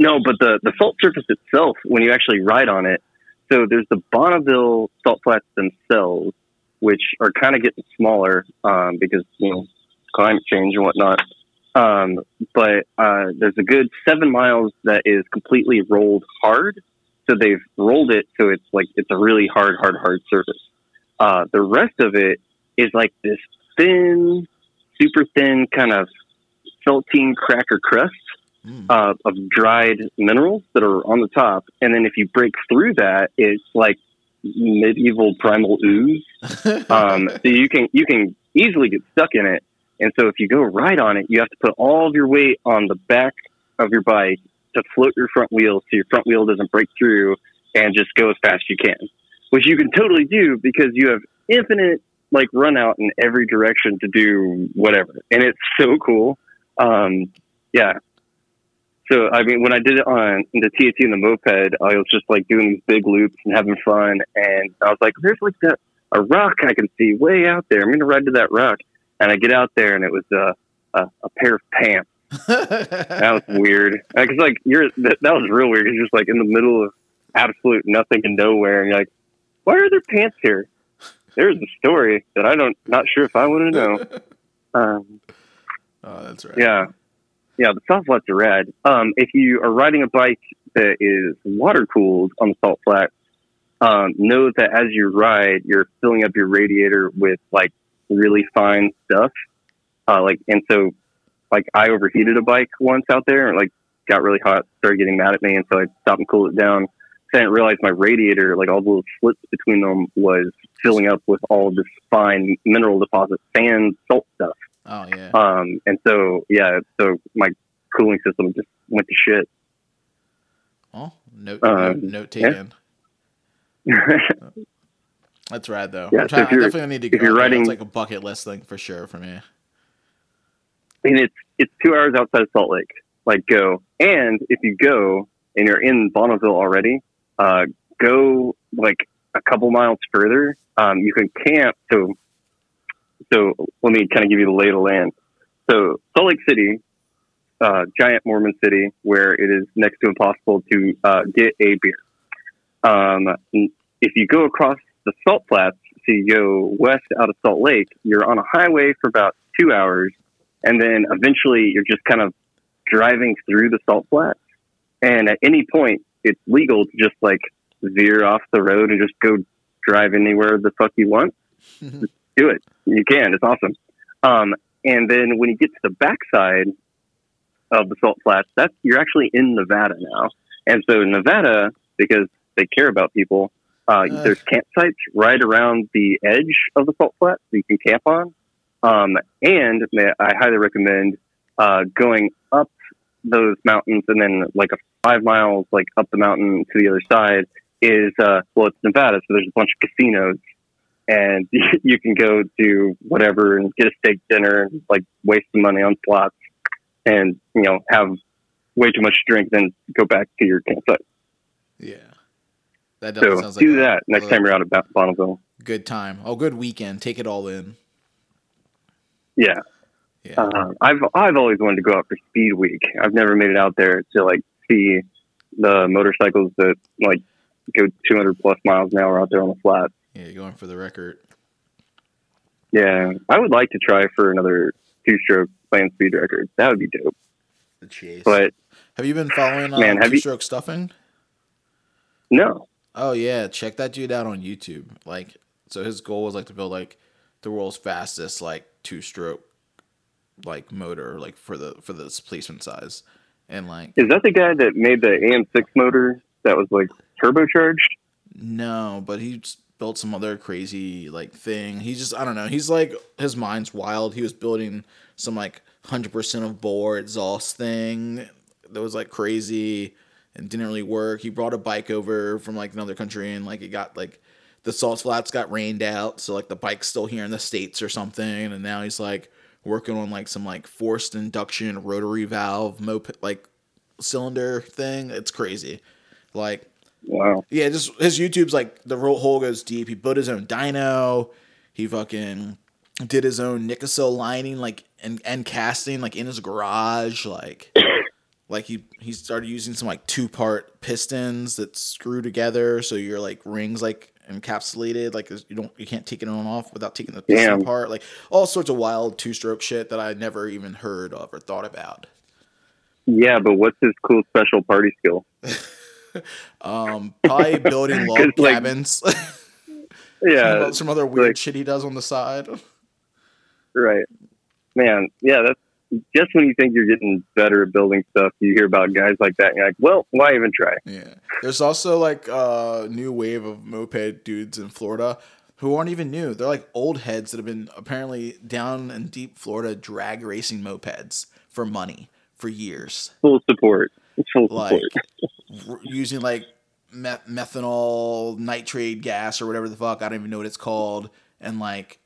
No, but the the salt surface itself, when you actually ride on it, so there's the Bonneville salt flats themselves, which are kind of getting smaller um, because you know climate change and whatnot. Um, but uh, there's a good seven miles that is completely rolled hard. So they've rolled it so it's like it's a really hard, hard, hard surface. Uh, the rest of it is like this thin, super thin kind of saltine cracker crust Mm. uh, of dried minerals that are on the top, and then if you break through that, it's like medieval primal ooze. Um, so you can you can easily get stuck in it, and so if you go right on it, you have to put all of your weight on the back of your bike to float your front wheel, so your front wheel doesn't break through, and just go as fast as you can, which you can totally do because you have infinite like run out in every direction to do whatever, and it's so cool. Um, yeah, so I mean, when I did it on the TAT and the moped, I was just like doing these big loops and having fun. And I was like, "There's like that a rock I can see way out there. I'm going to ride to that rock." And I get out there, and it was a a, a pair of pants. That was weird. Because like you're that, that was real weird. You're just like in the middle of absolute nothing and nowhere, and you're like, "Why are there pants here?" There's a story that I don't not sure if I want to know. Um, oh, that's right. yeah. Yeah, the salt flats are rad. Um, if you are riding a bike that is water cooled on the salt flats, um, know that as you ride, you're filling up your radiator with like really fine stuff. Uh, like, and so, like, I overheated a bike once out there, and like, got really hot, started getting mad at me, and so I stopped and cooled it down. I didn't realize my radiator, like all the little slits between them, was filling up with all this fine mineral deposit, sand, salt stuff. Oh yeah. Um, and so, yeah, so my cooling system just went to shit. oh, note, um, note, note yeah. taken. That's rad though. Yeah, so I you're- definitely need to if you're riding- it's like a bucket list thing for sure for me. and it's it's two hours outside of Salt Lake. Like go, and if you go and you're in Bonneville already, uh, go like a couple miles further. Um, you can camp. So, so let me kind of give you the lay of the land. So Salt Lake City, uh, giant Mormon city, where it is next to impossible to uh, get a beer. Um, if you go across the Salt Flats, so you go west out of Salt Lake, you're on a highway for about two hours and then eventually you're just kind of driving through the salt flats and at any point it's legal to just like veer off the road and just go drive anywhere the fuck you want Just do it you can. It's awesome. Um, and then when you get to the backside of the salt flats that's you're actually in nevada now. And so nevada because they care about people uh, Uh. there's campsites right around the edge of the salt flats that you can camp on. Um, and I highly recommend uh, going up those mountains and then like a five miles like up the mountain to the other side is uh, well it's Nevada so there's a bunch of casinos and you can go do whatever and get a steak dinner and like waste some money on slots and you know have way too much drink then go back to your campsite Yeah. That so sounds like do a- that next a time you're out of Bonneville Good time. Oh, good weekend. Take it all in. yeah Yeah. Uh, I've I've always wanted to go out for Speed Week. I've never made it out there to like see the motorcycles that like go 200 plus miles an hour out there on the flat. Yeah, you're going for the record. Yeah, I would like to try for another two-stroke land speed record. That would be dope. The chase. But have you been following uh, Man, have two you- stroke stuffing? no, Oh yeah, check that dude out on YouTube. Like, so his goal was like to build like the world's fastest like two stroke like motor like for the for the displacement size, and like Is that the guy that made the AM6 motor that was like turbocharged? no, but he just built some other crazy like thing. He just I don't know. He's like his mind's wild. He was building some like hundred percent of bore exhaust thing that was like crazy and didn't really work. He brought a bike over from like another country and like it got like the salt flats got rained out, so like the bike's still here in the states or something. And now he's like working on like some like forced induction rotary valve moped like cylinder thing. It's crazy. Like Wow. yeah, just his YouTube's like the hole goes deep. He built his own dyno. He fucking did his own Nikasil lining, like and and casting, like in his garage. Like, like he he started using some like two part pistons that screw together, so your like rings like encapsulated. Like you don't you can't take it on and off without taking the piston Damn. apart. Like all sorts of wild two stroke shit that I never even heard of or thought about. Yeah, but what's his cool special party skill? Um, probably building log like, cabins. Yeah, some other weird like- shit he does on the side. right. Man, yeah, that's just when you think you're getting better at building stuff, you hear about guys like that, and you're like, well, why even try? Yeah. There's also like a new wave of moped dudes in Florida who aren't even new. They're like old heads that have been apparently down in deep Florida drag racing mopeds for money for years. Full support. Like using like me- methanol nitrate gas or whatever the fuck. I don't even know what it's called. And like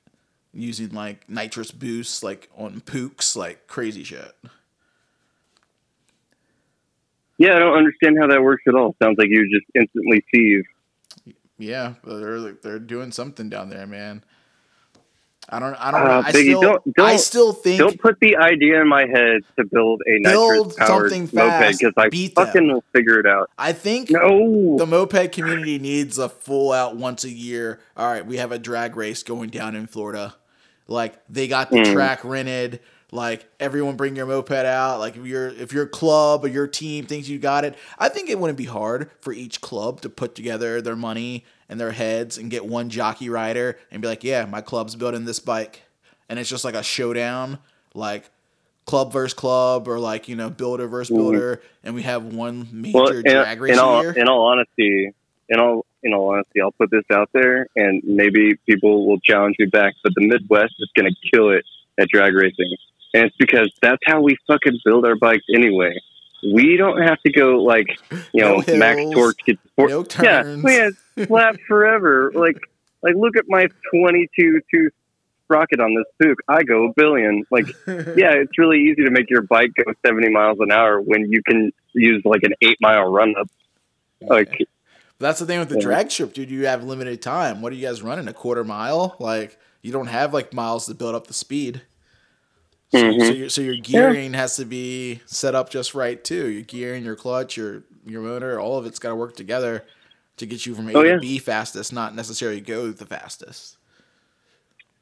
using like nitrous boosts like on Puchs, like crazy shit. Yeah, I don't understand how that works at all. Sounds like you just instantly seethe. Yeah, they're they're doing something down there, man. I don't. I don't. Uh, know. I still. don't- don't- I still think. Don't put the idea in my head to build a Build something moped fast, because I beat them. fucking will figure it out. I think No, the moped community needs a full out once a year. All right, we have a drag race going down in Florida. Like they got the Mm. track rented. Like everyone bring your moped out. Like if your if your club or your team thinks you got it, I think it wouldn't be hard for each club to put together their money and their heads and get one jockey rider and be like, yeah, my club's building this bike, and it's just like a showdown, like club versus club or like you know builder versus Mhm. builder, and we have one major well, in, drag race in all year. in all honesty, in all in all honesty, I'll put this out there, and maybe people will challenge me back. But the Midwest is going to kill it at drag racing, and it's because that's how we fucking build our bikes anyway. We don't have to go like you know No max torque to four, no yeah, turns. we had flat forever. Like like look at my twenty two tooth sprocket on this Puch. I go a billion. Like yeah, it's really easy to make your bike go 70 miles an hour when you can use like an eight mile run up. Like, That's the thing with the Yeah. drag strip, dude. You have limited time. What are you guys running? A quarter mile? Like you don't have like miles to build up the speed. So, Mhm. so, your, so your gearing has to be set up just right too. Your gearing, your clutch, your your motor, all of it's got to work together to get you from A Oh, to yeah. B fastest, not necessarily go the fastest.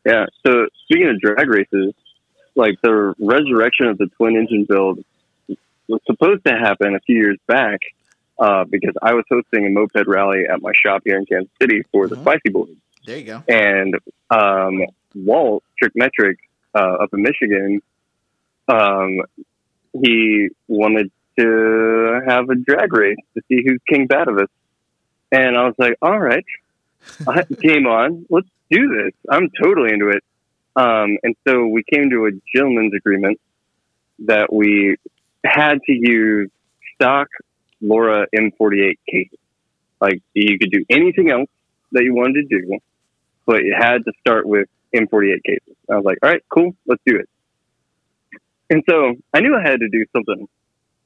yeah. So, speaking of drag races, like the resurrection of the twin engine build was supposed to happen a few years back uh, because I was hosting a moped rally at my shop here in Kansas City for the Mhm. Spicy Boys. There you go. and um, Walt Trickmetric uh, up in Michigan, um, he wanted to have a drag race to see who's king Batavus. And I was like, all right, I- game on, let's do this. I'm totally into it. Um, and so we came to a gentleman's agreement that we had to use stock Laura M48 cases. Like you could do anything else that you wanted to do, but you had to start with M48 cases. I was like, all right, cool, let's do it. And so I knew I had to do something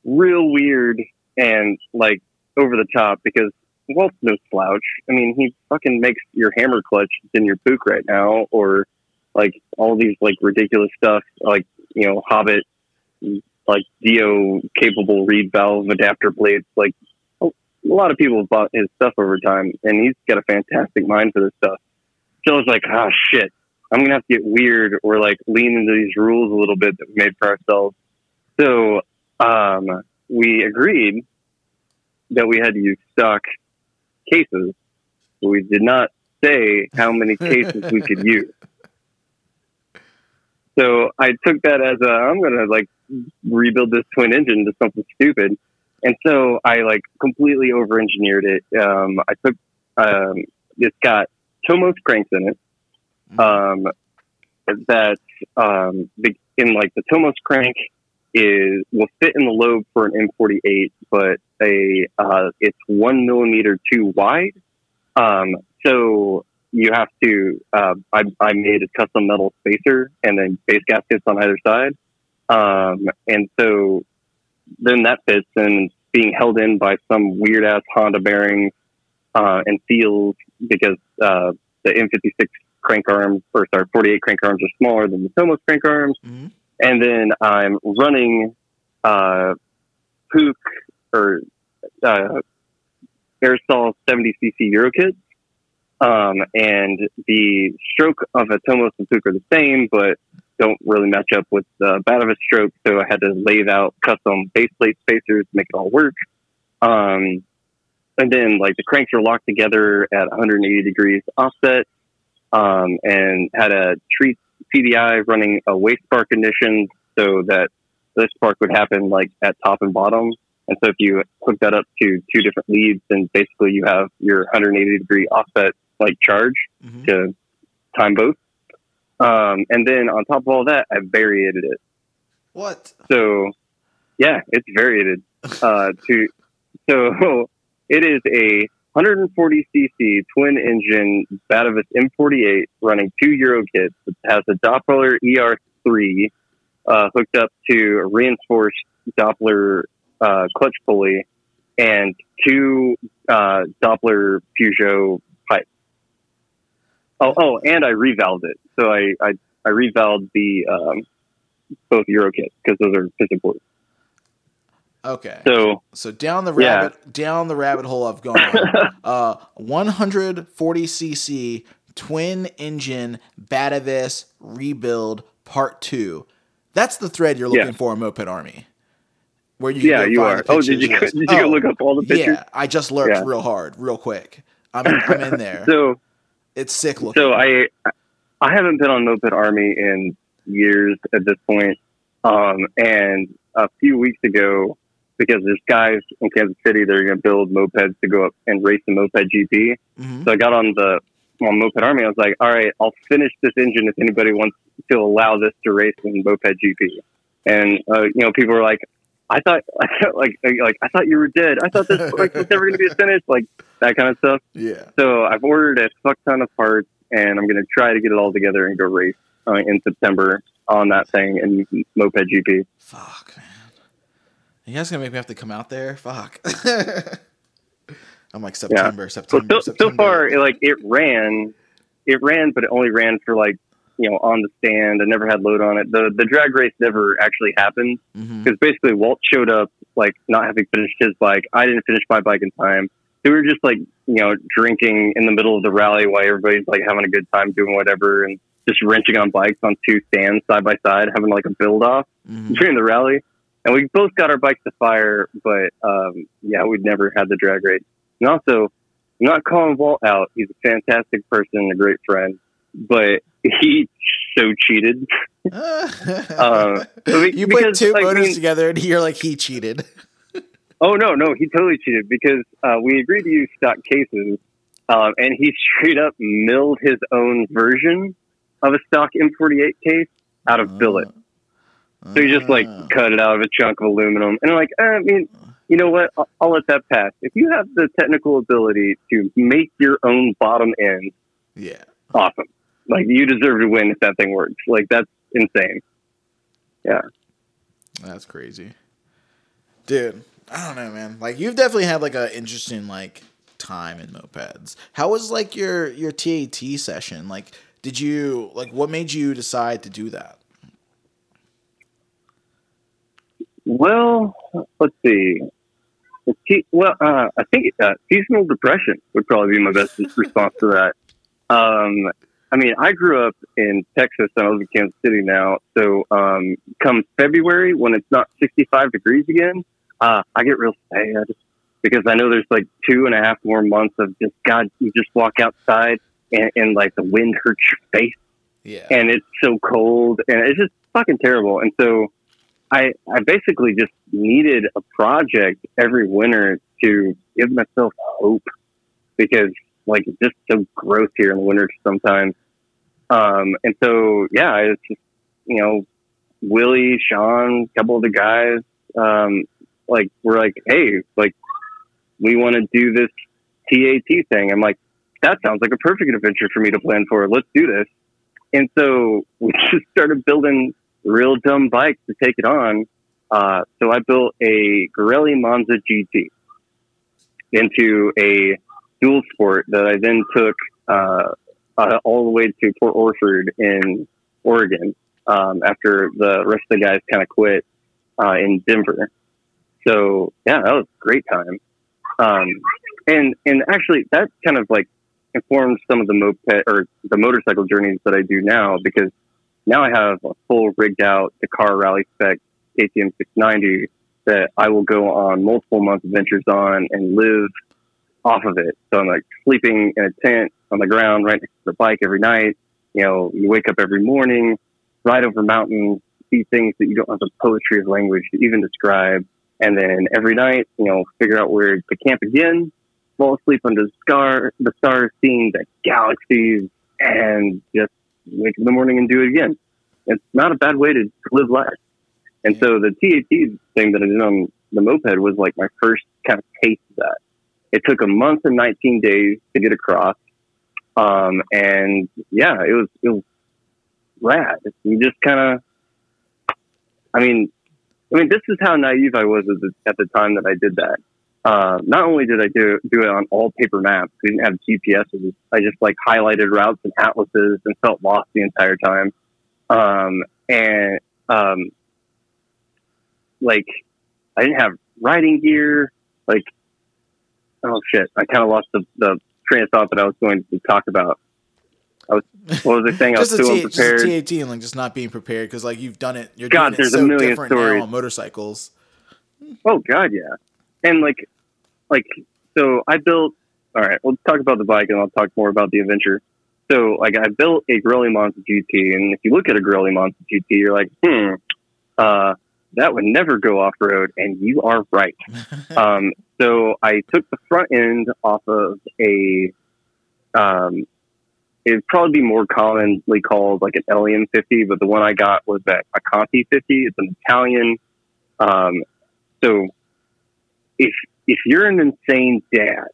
real weird and like over the top because Walt's no slouch. I mean, he fucking makes your hammer clutch in your Puch right now, or like all these like ridiculous stuff, like you know, Hobbit, like Dio capable reed valve adapter plates. Like a lot of people have bought his stuff over time, and he's got a fantastic mind for this stuff. So I was like, ah, shit, I'm gonna have to get weird or like lean into these rules a little bit that we made for ourselves. So um, we agreed that we had to use stock cases, but we did not say how many cases we could use. So I took that as a I'm gonna like rebuild this twin engine to something stupid. And so I like completely over engineered it. Um, I took, um, it's got Tomos cranks in it. Um, that, um, in like the Tomos crank is, will fit in the lobe for an M48, but a, uh, it's one millimeter too wide. Um, so you have to, uh, I, I made a custom metal spacer and then base gaskets on either side. Um, and so then that fits and being held in by some weird ass Honda bearings uh, and seals because uh, the M56 crank arms, or sorry, 48 crank arms are smaller than the Tomos crank arms. Mhm. And then I'm running uh, Puch or uh, Airsal 70cc Euro kits. Um, and the stroke of a Tomos and Puch are the same, but don't really match up with the bat of a stroke. So I had to lathe out custom base plate spacers to make it all work. Um, and then like the cranks are locked together at 180 degrees offset. Um, and had a treat CDI running a waste spark condition so that this spark would happen like at top and bottom. And so if you hook that up to two different leads, then basically you have your 180 degree offset like charge Mhm. to time both. Um, and then on top of all that, I variated it. What? So yeah, it's variated uh, to so it is a 140cc twin engine Batavus M48 running two Euro kits. It has a Doppler ER3 uh, hooked up to a reinforced Doppler uh, clutch pulley and two uh, Doppler Peugeot pipes. Oh, oh, and I revalved it. So I I, I revalved the um, both Euro kits because those are piston boards. Okay. So So down the Yeah. rabbit down the rabbit hole I've gone. uh 140 cc twin engine Batavus rebuild part 2. That's the thread you're looking Yeah. for in Moped Army. Where you yeah, you are. Oh, did you did you go Oh, look up all the pictures? Yeah, I just lurked Yeah. real hard, real quick. I'm in, I'm in there. So it's sick looking. so I I haven't been on Moped Army in years at this point. Um, and a few weeks ago, because there's guys in Kansas City that are going to build mopeds to go up and race the Moped GP. Mhm. So I got on the on Moped Army. I was like, all right, I'll finish this engine if anybody wants to allow this to race in Moped GP. And uh, you know, people were like, I thought, like, like I thought you were dead. I thought this like was never going to be a finish, like that kind of stuff. Yeah. So I've ordered a fuck ton of parts, and I'm going to try to get it all together and go race uh, in September on that thing in Moped GP. Fuck, man. You guys gonna make me have to come out there? Fuck. I'm like September, So, September, so, so September. far, it, like it ran, it ran, but it only ran for like you know on the stand. I never had load on it. The the drag race never actually happened because basically Walt showed up like not having finished his bike. I didn't finish my bike in time. So we were just like you know drinking in the middle of the rally while everybody's like having a good time doing whatever and just wrenching on bikes on two stands side by side, having like a build off Mhm. during the rally. And we both got our bikes to fire, but um, yeah, we'd never had the drag race. And also, I'm not calling Walt out. He's a fantastic person and a great friend, but he so cheated. Uh, you put because, two like, motors I mean- together and you're like he cheated. Oh no, no, he totally cheated because uh, we agreed to use stock cases, um, and he straight up milled his own version of a stock M48 case out of billet. So you just like Ah. cut it out of a chunk of aluminum, and like, eh, I mean, you know what? I'll, I'll let that pass. If you have the technical ability to make your own bottom end, Yeah. awesome. Like you deserve to win if that thing works. Like that's insane. Yeah, that's crazy. Dude, I don't know, man. Like you've definitely had like an interesting like time in mopeds. How was like your your TAT session? Like did you like what made you decide to do that? Well, let's see. Well, uh, I think uh, seasonal depression would probably be my best response to that. Um, I mean, I grew up in Texas and I live in Kansas City now. So, um, come February when it's not 65 degrees again, uh, I get real sad because I know there's like two and a half more months of just God. You just walk outside and, and like the wind hurts your face Yeah. and it's so cold and it's just fucking terrible. And so I I basically just needed a project every winter to give myself hope because like it's just so gross here in the winter sometimes. Um, and so yeah, it's just you know Willie, Sean, a couple of the guys, um, like we're like, hey, like we want to do this TAT thing. I'm like, that sounds like a perfect adventure for me to plan for. Let's do this. And so we just started building real dumb bikes to take it on. Uh, so I built a Garelli Monza GT into a dual sport that I then took uh, uh, all the way to Port Orford in Oregon um, after the rest of the guys kind of quit uh, in Denver. So yeah, that was a great time. Um, and and actually, that kind of like informs some of the moped or the motorcycle journeys that I do now because now I have a full rigged out Dakar Rally spec KTM 690 that I will go on multiple month adventures on and live off of it. So I'm like sleeping in a tent on the ground right next to the bike every night. You know, you wake up every morning, ride over mountains, see things that you don't have the poetry of language to even describe. And then every night, you know, figure out where to camp again, fall asleep under the star, the stars, seeing the galaxies, and just wake up in the morning and do it again. It's not a bad way to live life. And so the TAT thing that I did on the moped was like my first kind of taste of that. It took a month and 19 days to get across. Um, and yeah, it was, it was rad. You just kind of, I mean, I mean, this is how naive I was at the, at the time that I did that. Uh, not only did I do do it on all paper maps, we didn't have GPSs. I just like highlighted routes and atlases and felt lost the entire time. Um, and um, like I didn't have riding gear. Like, oh shit, I kind of lost the, the train of thought that I was going to talk about. I was, what was I saying? I was too a T- unprepared. just a TAT and like just not being prepared because like you've done it. You're God, doing there's it a so million different stories. now on motorcycles. Oh God, yeah. And like, like, so I built. All right, let's talk about the bike, and I'll talk more about the adventure. So, like, I built a Garelli Monster GT, and if you look at a Garelli Monster GT, you're like, hmm, uh, that would never go off road, and you are right. um, so I took the front end off of a. Um, it'd probably be more commonly called like an Elium 50, but the one I got was that a Conti 50. It's an Italian. Um, so if if you're an insane dad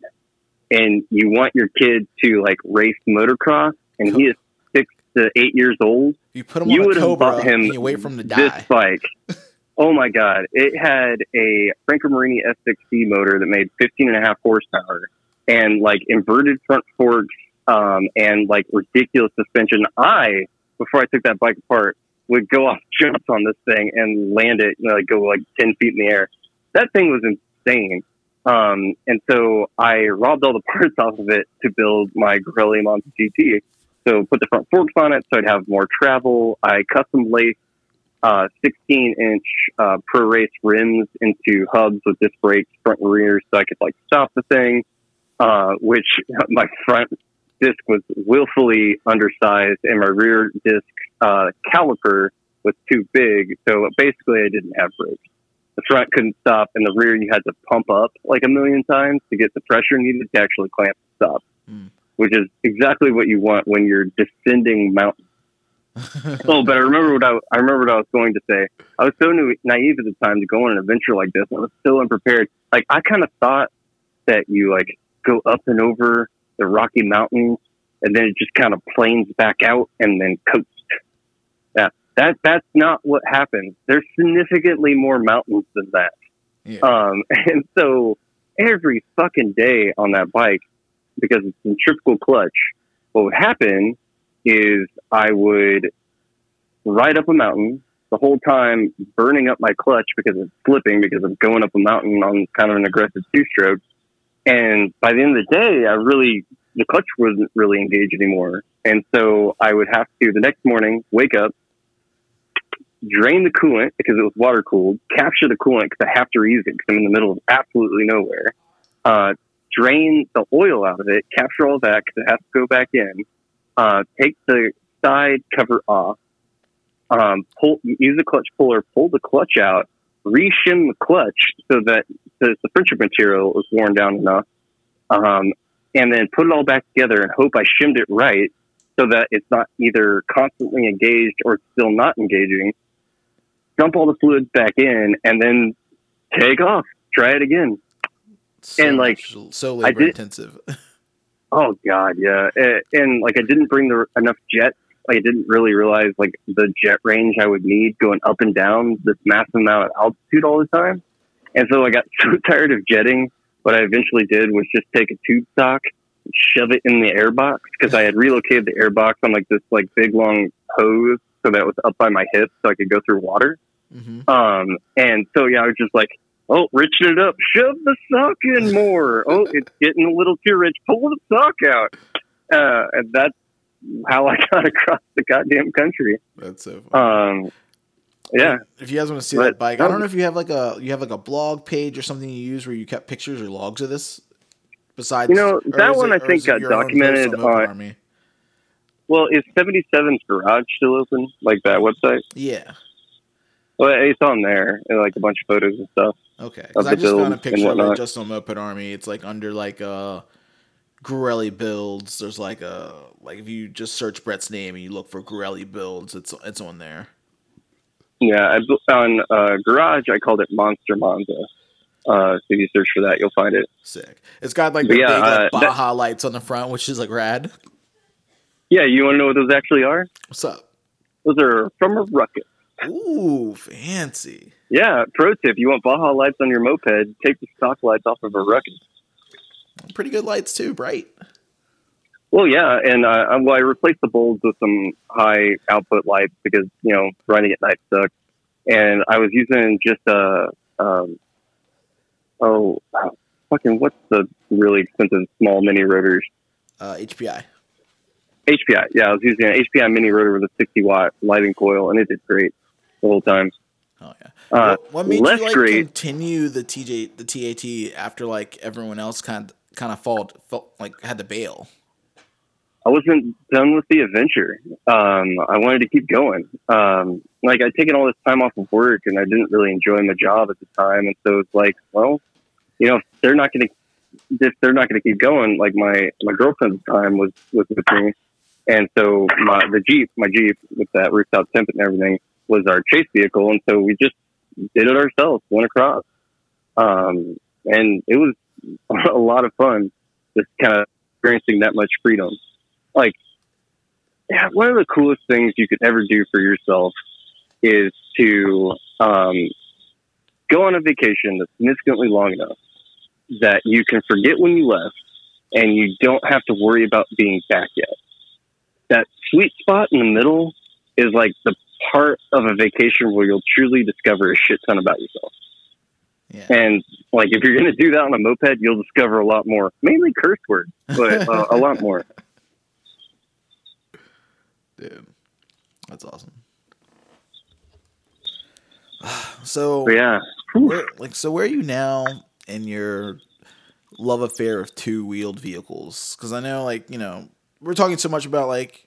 and you want your kid to like race motocross and he is six to eight years old, You put him you on would have Cobra bought him you wait for him to this bike. oh my god! It had a Franco Morini S6C motor that made 15 and a half horsepower and like inverted front forks um, and like ridiculous suspension. I before I took that bike apart would go off jumps on this thing and land it, you know, like go like 10 feet in the air. That thing was insane. Um, and so I robbed all the parts off of it to build my Garelli Monza GT. So put the front forks on it so I'd have more travel. I custom laced uh, 16 inch uh, pro race rims into hubs with disc brakes front and rear so I could like stop the thing. Uh, which my front disc was willfully undersized and my rear disc uh, caliper was too big. So basically, I didn't have brakes. The front couldn't stop, and the rear you had to pump up like a million times to get the pressure needed to actually clamp and stop, Hmm. which is exactly what you want when you're descending mountains. oh, but I remember what I, I remember what I was going to say. I was so na- naive at the time to go on an adventure like this. I was so unprepared. Like I kind of thought that you like go up and over the Rocky Mountains, and then it just kind of planes back out and then coast. Yeah, that that's not what happens. There's significantly more mountains than that. Yeah. Um, and so every fucking day on that bike, because it's centrifugal clutch, what would happen is I would ride up a mountain the whole time, burning up my clutch because it's slipping because I'm going up a mountain on kind of an aggressive two stroke. And by the end of the day, I really, the clutch wasn't really engaged anymore. And so I would have to, the next morning, wake up, drain the coolant because it was water cooled, capture the coolant because I have to reuse it because I'm in the middle of absolutely nowhere, uh, drain the oil out of it, capture all that because it has to go back in, uh, take the side cover off, um, pull, use the clutch puller, pull the clutch out, reshim the clutch so that the, the friction material is worn down enough, um, and then put it all back together and hope I shimmed it right so that it's not either constantly engaged or still not engaging. Dump all the fluids back in and then take off. Try it again. So and, like, much- so labor did- intensive. Oh God, yeah. And, and like I didn't bring the enough jet. Like, I didn't really realize like the jet range I would need going up and down this massive amount of altitude all the time. And so I got so tired of jetting. What I eventually did was just take a tube stock, shove it in the air box because I had relocated the air box on like this like big long hose so that it was up by my hips so I could go through water. Hmm Um, and so yeah, I was just like, oh, richen it up, shove the sock in more. Oh, it's getting a little too rich. Pull the sock out. Uh, and that's how I got across the goddamn country. That's so funny. Um, yeah, if you guys want to see but- that bike, I don't know if you have like a you have like a blog page or something you use where you kept pictures or logs of this. Besides, You know, that that is one I think got your own post documented on Moped on- Army? well, is 77's garage still open? Like that website? Yeah. Well, it's on there, and like a bunch of photos and stuff. Okay. Because I just found a picture of it just on Moped Army. It's like under like uh Garelli builds. There's like a like if you just search Brett's name and you look for Garelli builds, it's it's on there. Yeah, I, bu- on uh, garage, I called it Monster Monza. Uh, so if you search for that, you'll find it. Sick. It's got like But the yeah, big like, uh, that- Baja lights on the front, which is like rad. Yeah, you want to know what those actually are? What's up? Those are from a Ruckus. Ooh, fancy. Yeah, pro tip: you want Baja lights on your moped? Take the stock lights off of a Ruckus. Pretty good lights too, bright. Well, yeah, and uh, I- well, I replaced the bulbs with some high output lights because you know running at night sucks. And I was using just a um, oh fucking what's the really expensive small mini rotors? Uh, HPI. HPI. Yeah, I was using an HPI mini rotor with a 60 watt lighting coil, and it did great the whole time. Oh yeah. Uh, what, made you like great. continue the TJ the TAT after like everyone else kind of kind of felt felt like had to bail? I wasn't done with the adventure. Um, I wanted to keep going. Um, like I'd taken all this time off of work and I didn't really enjoy my job at the time. And so it's like, well, you know, if they're not going to, if they're not going to keep going, like my, my girlfriend at the time was, was with me. And so my, the Jeep, my Jeep with that rooftop temp and everything was our chase vehicle. And so we just did it ourselves, went across. Um, and it was a lot of fun just kind of experiencing that much freedom like yeah, one of the coolest things you could ever do for yourself is to um, go on a vacation that's significantly long enough that you can forget when you left and you don't have to worry about being back yet. That sweet spot in the middle is like the part of a vacation where you'll truly discover a shit ton about yourself. Yeah. And like if you're going to do that on a moped, you'll discover a lot more, mainly curse words, but uh, a lot more. Dude, that's awesome. So yeah, where, like so where are you now in your love affair of two wheeled vehicles? Because I know like you know we're talking so much about like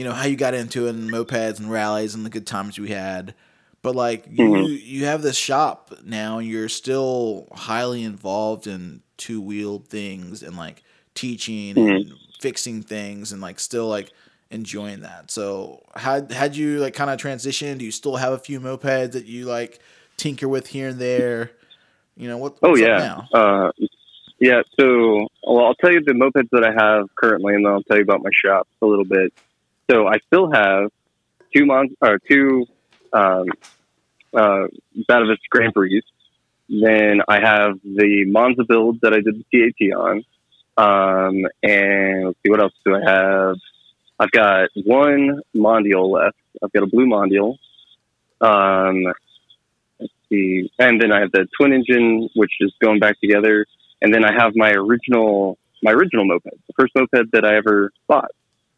you know how you got into it and mopeds and rallies and the good times we had, but like you Mhm. you have this shop now and you're still highly involved in two wheeled things and like teaching and fixing things and like still like enjoying that. So had had you like kind of transitioned? Do you still have a few mopeds that you like tinker with here and there? You know what? Oh yeah, now? uh, yeah. So, well, I'll tell you the mopeds that I have currently, and then I'll tell you about my shop a little bit. So, I still have two mon or two um, uh, Batavus Grand Prix. Then I have the Monza build that I did the TAT on, um, and let's see what else do I have. I've got one Mondial left. I've got a blue Mondial. Um, let's see, and then I have the twin engine, which is going back together, and then I have my original my original moped, the first moped that I ever bought,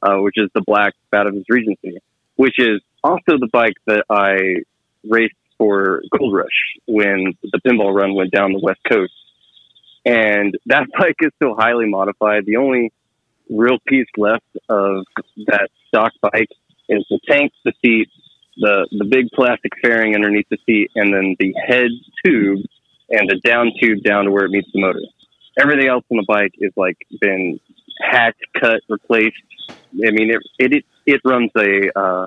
uh, which is the black Batavus Regency, which is also the bike that I raced for Gold Rush when the pinball run went down the west coast, and that bike is still highly modified. The only real piece left of that stock bike is the tank, the seat, the the big plastic fairing underneath the seat, and then the head tube and the down tube down to where it meets the motor. Everything else on the bike is like been hacked, cut, replaced. I mean, it it it, runs a uh,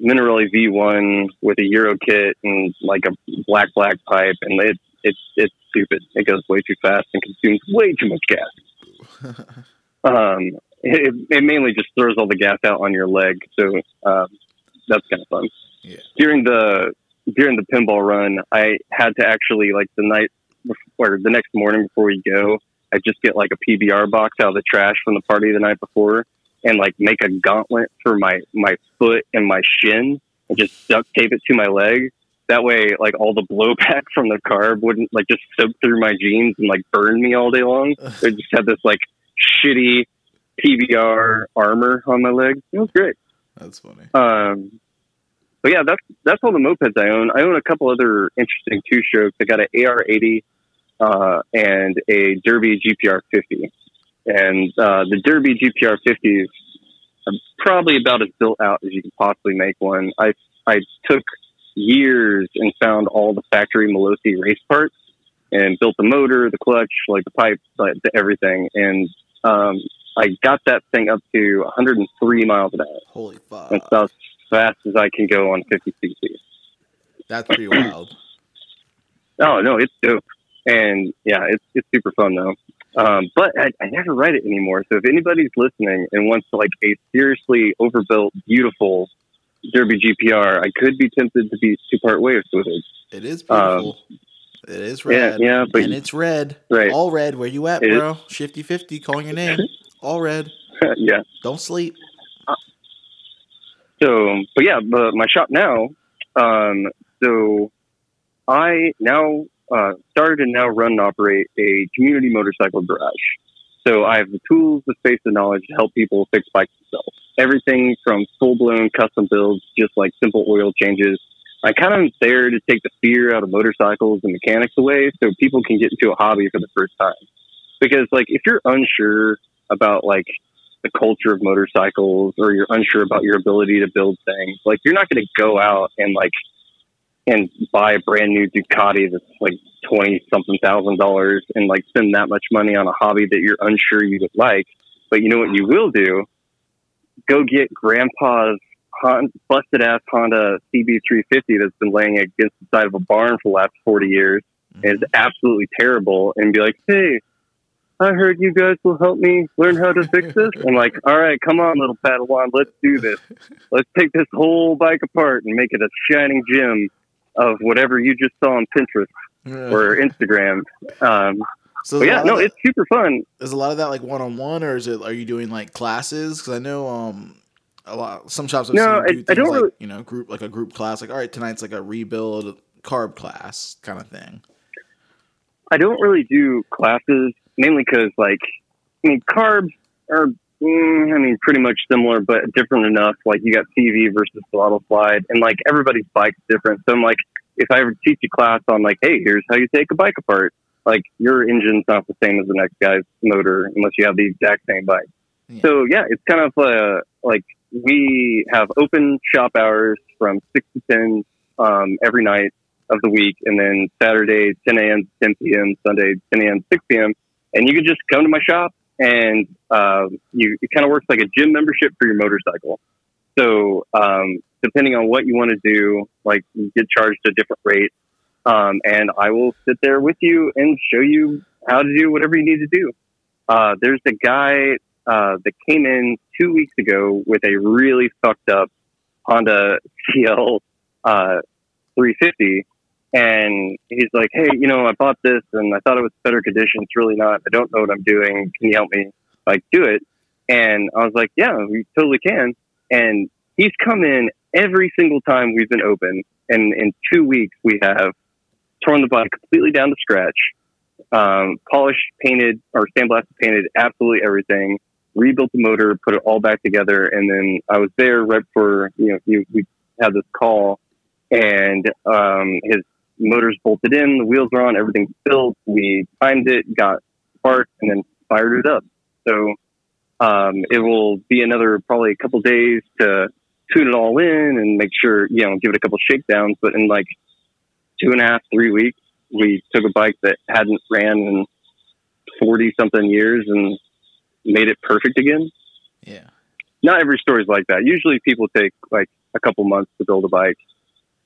Minarelli V1 with a Euro kit and like a black black pipe, and it it's it's stupid. It goes way too fast and consumes way too much gas. um, it, it mainly just throws all the gas out on your leg, so um, that's kind of fun. Yeah. During the during the pinball run, I had to actually like the night before, or the next morning before we go, I just get like a PBR box out of the trash from the party the night before, and like make a gauntlet for my my foot and my shin, and just duct tape it to my leg. That way, like all the blowback from the carb wouldn't like just soak through my jeans and like burn me all day long. I just had this like shitty PBR armor on my leg. It was great. That's funny. Um, but yeah, that's that's all the mopeds I own. I own a couple other interesting two strokes. I got an AR80 uh, and a Derbi GPR 50, and uh, the Derbi GPR 50 is probably about as built out as you can possibly make one. I I took years and found all the factory Melosi race parts and built the motor, the clutch, like the pipe, like the everything, and um, I got that thing up to 103 miles an hour. Holy fuck. That's as fast as I can go on 50 cc. That's pretty wild. Oh no, it's dope, and yeah, it's it's super fun though. Um, but I, I never ride it anymore. So if anybody's listening and wants like a seriously overbuilt, beautiful Derbi GPR, I could be tempted to be to part ways with it. It is beautiful. it is red. Um, yeah, but- and it's red. Right. All red. Where you at, It is. bro? Shifty fifty, calling your name. All red. yeah. Don't sleep. So, but yeah, but my shop now. Um, so I now uh, started and now run and operate a community motorcycle garage. So I have the tools, the space, the knowledge to help people fix bikes themselves. Everything from full blown custom builds, just like simple oil changes. I kind of am there to take the fear out of motorcycles and mechanics away, so people can get into a hobby for the first time. Because like if you're unsure about like the culture of motorcycles or you're unsure about your ability to build things, like you're not going to go out and like and buy a brand new Ducati that's like twenty something thousand dollars and like spend that much money on a hobby that you're unsure you would like. But you know what you will do? Go get grandpa's Hon- busted ass Honda CB350 that's been laying against the side of a barn for the last 40 years and is mm-hmm. absolutely terrible and be like, hey, I heard you guys will help me learn how to fix this. I'm like, all right, come on, little Padawan, let's do this. Let's take this whole bike apart and make it a shining gem of whatever you just saw on Pinterest or Instagram. Um, so but there's a yeah, no, that- it's super fun. is a lot of that like one on one, or is it? Are you doing like classes? Because I know um a lot some shops. I've No, seen do I- don't like, really- You know, group like a group class. Like, all right, tonight's like a rebuild carb class kind of thing. I don't really do classes mainly because, like, I mean, carbs are, mm, I mean, pretty much similar, but different enough. Like, you got CV versus throttle slide, and like everybody's bike's different. So I'm like, if I ever teach a class on like, hey, here's how you take a bike apart, like your engine's not the same as the next guy's motor unless you have the exact same bike. Yeah. So yeah, it's kind of uh, like we have open shop hours from six to ten um, every night of the week, and then Saturday 10 a.m. to 10 p.m., Sunday 10 a.m. 6 p.m. And you can just come to my shop, and uh, you it kind of works like a gym membership for your motorcycle. So um, depending on what you want to do, like you get charged a different rate, um, and I will sit there with you and show you how to do whatever you need to do. Uh, there's a guy uh, that came in two weeks ago with a really fucked up Honda CL uh, 350, and he's like, "Hey, you know, I bought this and I thought it was better condition. It's really not. I don't know what I'm doing. Can you help me like do it?" And I was like, "Yeah, we totally can." And he's come in every single time we've been open, and in two weeks we have torn the bike completely down to scratch, um, polished, painted, or sandblasted, painted absolutely everything, rebuilt the motor, put it all back together, and then I was there right for you know you, we had this call, and um, his motor's bolted in, the wheels are on, everything's built. We timed it, got parts, and then fired it up. So um, it will be another probably a couple days to tune it all in and make sure, you know, give it a couple shakedowns. But in like two and a half, three weeks, we took a bike that hadn't ran in 40 something years and made it perfect again. Yeah. Not every story is like that. Usually people take like a couple months to build a bike.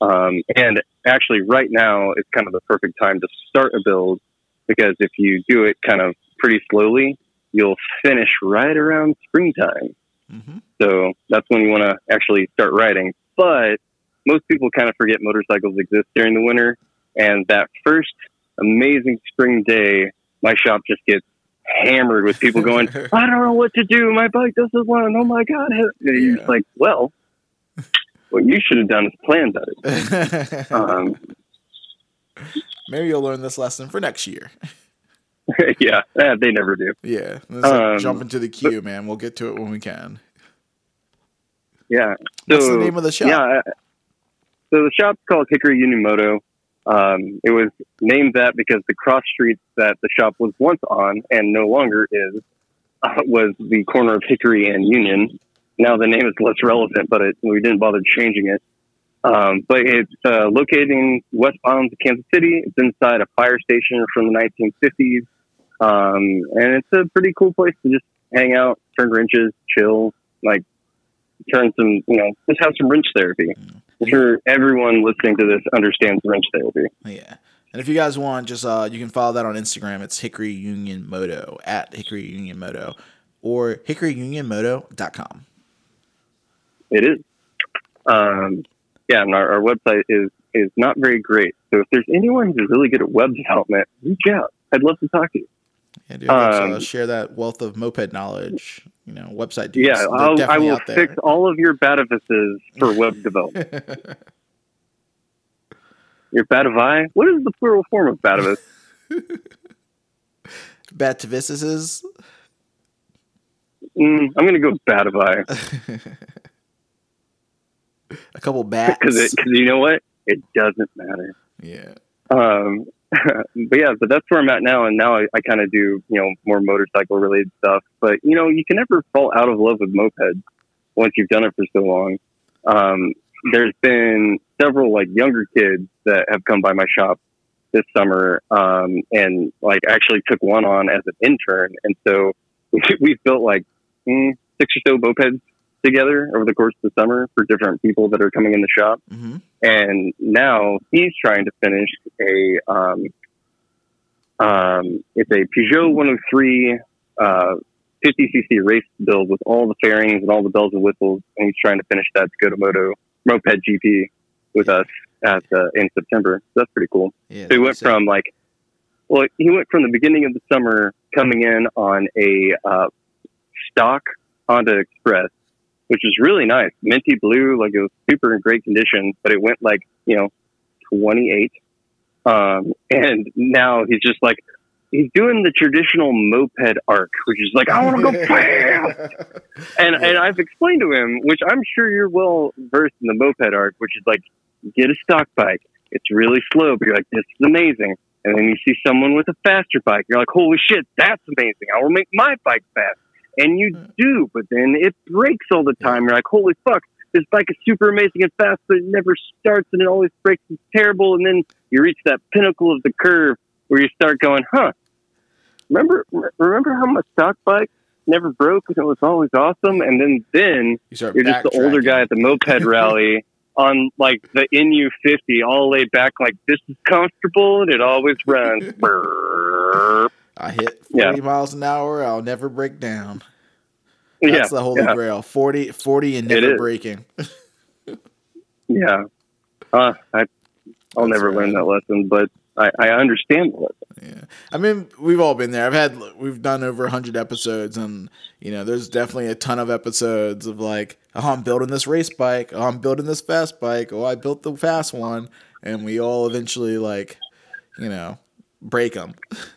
Um, and actually, right now is kind of the perfect time to start a build because if you do it kind of pretty slowly, you'll finish right around springtime. hmm So that's when you want to actually start riding. But most people kind of forget motorcycles exist during the winter. And that first amazing spring day, my shop just gets hammered with people going, I don't know what to do. My bike doesn't run. Oh my God. And you're Yeah. like, well, what you should have done is plan better. Um, Maybe you'll learn this lesson for next year. yeah, eh, they never do. Yeah. Let's like, Um, jump into the queue, man. We'll get to it when we can. Yeah. What's the name of the shop? Yeah. So the shop's called Hickory Union Moto. Um, it was named that because the cross street that the shop was once on and no longer is uh, was the corner of Hickory and Union. Now the name is less relevant, but it, we didn't bother changing it. Um, but it's uh, located in West westbound Kansas City. It's inside a fire station from the 1950s, um, and it's a pretty cool place to just hang out, turn wrenches, chill, like turn some, you know, just have some wrench therapy. I'm sure everyone listening to this understands wrench therapy. Yeah. And if you guys want, just uh, you can follow that on Instagram. It's Hickory Union Moto at Hickory Union Moto or hickoryunionmoto.com. It is. Um, yeah, and our, our website is is not very great. So if there's anyone who's really good at web development, reach out. I'd love to talk to you. Yeah, dude, uh, Um, share that wealth of moped knowledge. You know, website dudes. Yeah, I'll, I will fix all of your Batavuses for web development. Your bativi? What is the plural form of Batavus? Batavuses. Mm, I'm going to go bativi A couple bats. because you know what? It doesn't matter. yeah. Um, but yeah, but that's where I'm at now. And now I, I kind of do, you know, more motorcycle related stuff. But, you know, you can never fall out of love with mopeds once you've done it for so long. Um, there's been several like younger kids that have come by my shop this summer um, and like actually took one on as an intern. And so we've built like mm, six or so mopeds together over the course of the summer for different people that are coming in the shop hmm and now he's trying to finish a um, um, it's a Peugeot 103 uh, 50cc race build with all the fairings and all the bells and whistles, and he's trying to finish that to go to Moto Moped GP with us at uh, in September. So that's pretty cool. Yeah. So he went from like, well, he went from the beginning of the summer coming in on a uh, stock Honda Express, which was really nice, minty blue, like it was super in great condition, but it went like you know, twenty eight, um, and now he's just like. He's doing the traditional moped arc, which is like, I want to go fast. And and I've explained to him, which I'm sure you're well versed in the moped arc, which is like get a stock bike. It's really slow, but you're like, this is amazing. And then you see someone with a faster bike. You're like, holy shit, that's amazing. I will make my bike fast. And you mm. do, but then it breaks all the time. You're like, holy fuck, this bike is super amazing and fast, but it never starts and it always breaks. It's terrible. And then you reach that pinnacle of the curve where you start going, huh? Remember, remember how my stock bike never broke and it was always awesome? And then, then you you're just the older guy at the moped rally on like the NU fifty, all laid back, like this is comfortable and it always runs. I hit 40 Yeah. miles an hour. I'll never break down. That's yeah, the holy yeah, grail. 40, 40 and never breaking. yeah. Uh, I, I'll That's never learn that lesson, but I, I understand the lesson. Yeah, I mean, we've all been there. I've had, we've done over hundred episodes, and you know, there's definitely a ton of episodes of like, oh, I'm building this race bike. Oh, I'm building this fast bike. Oh, I built the fast one, and we all eventually like, you know, break them.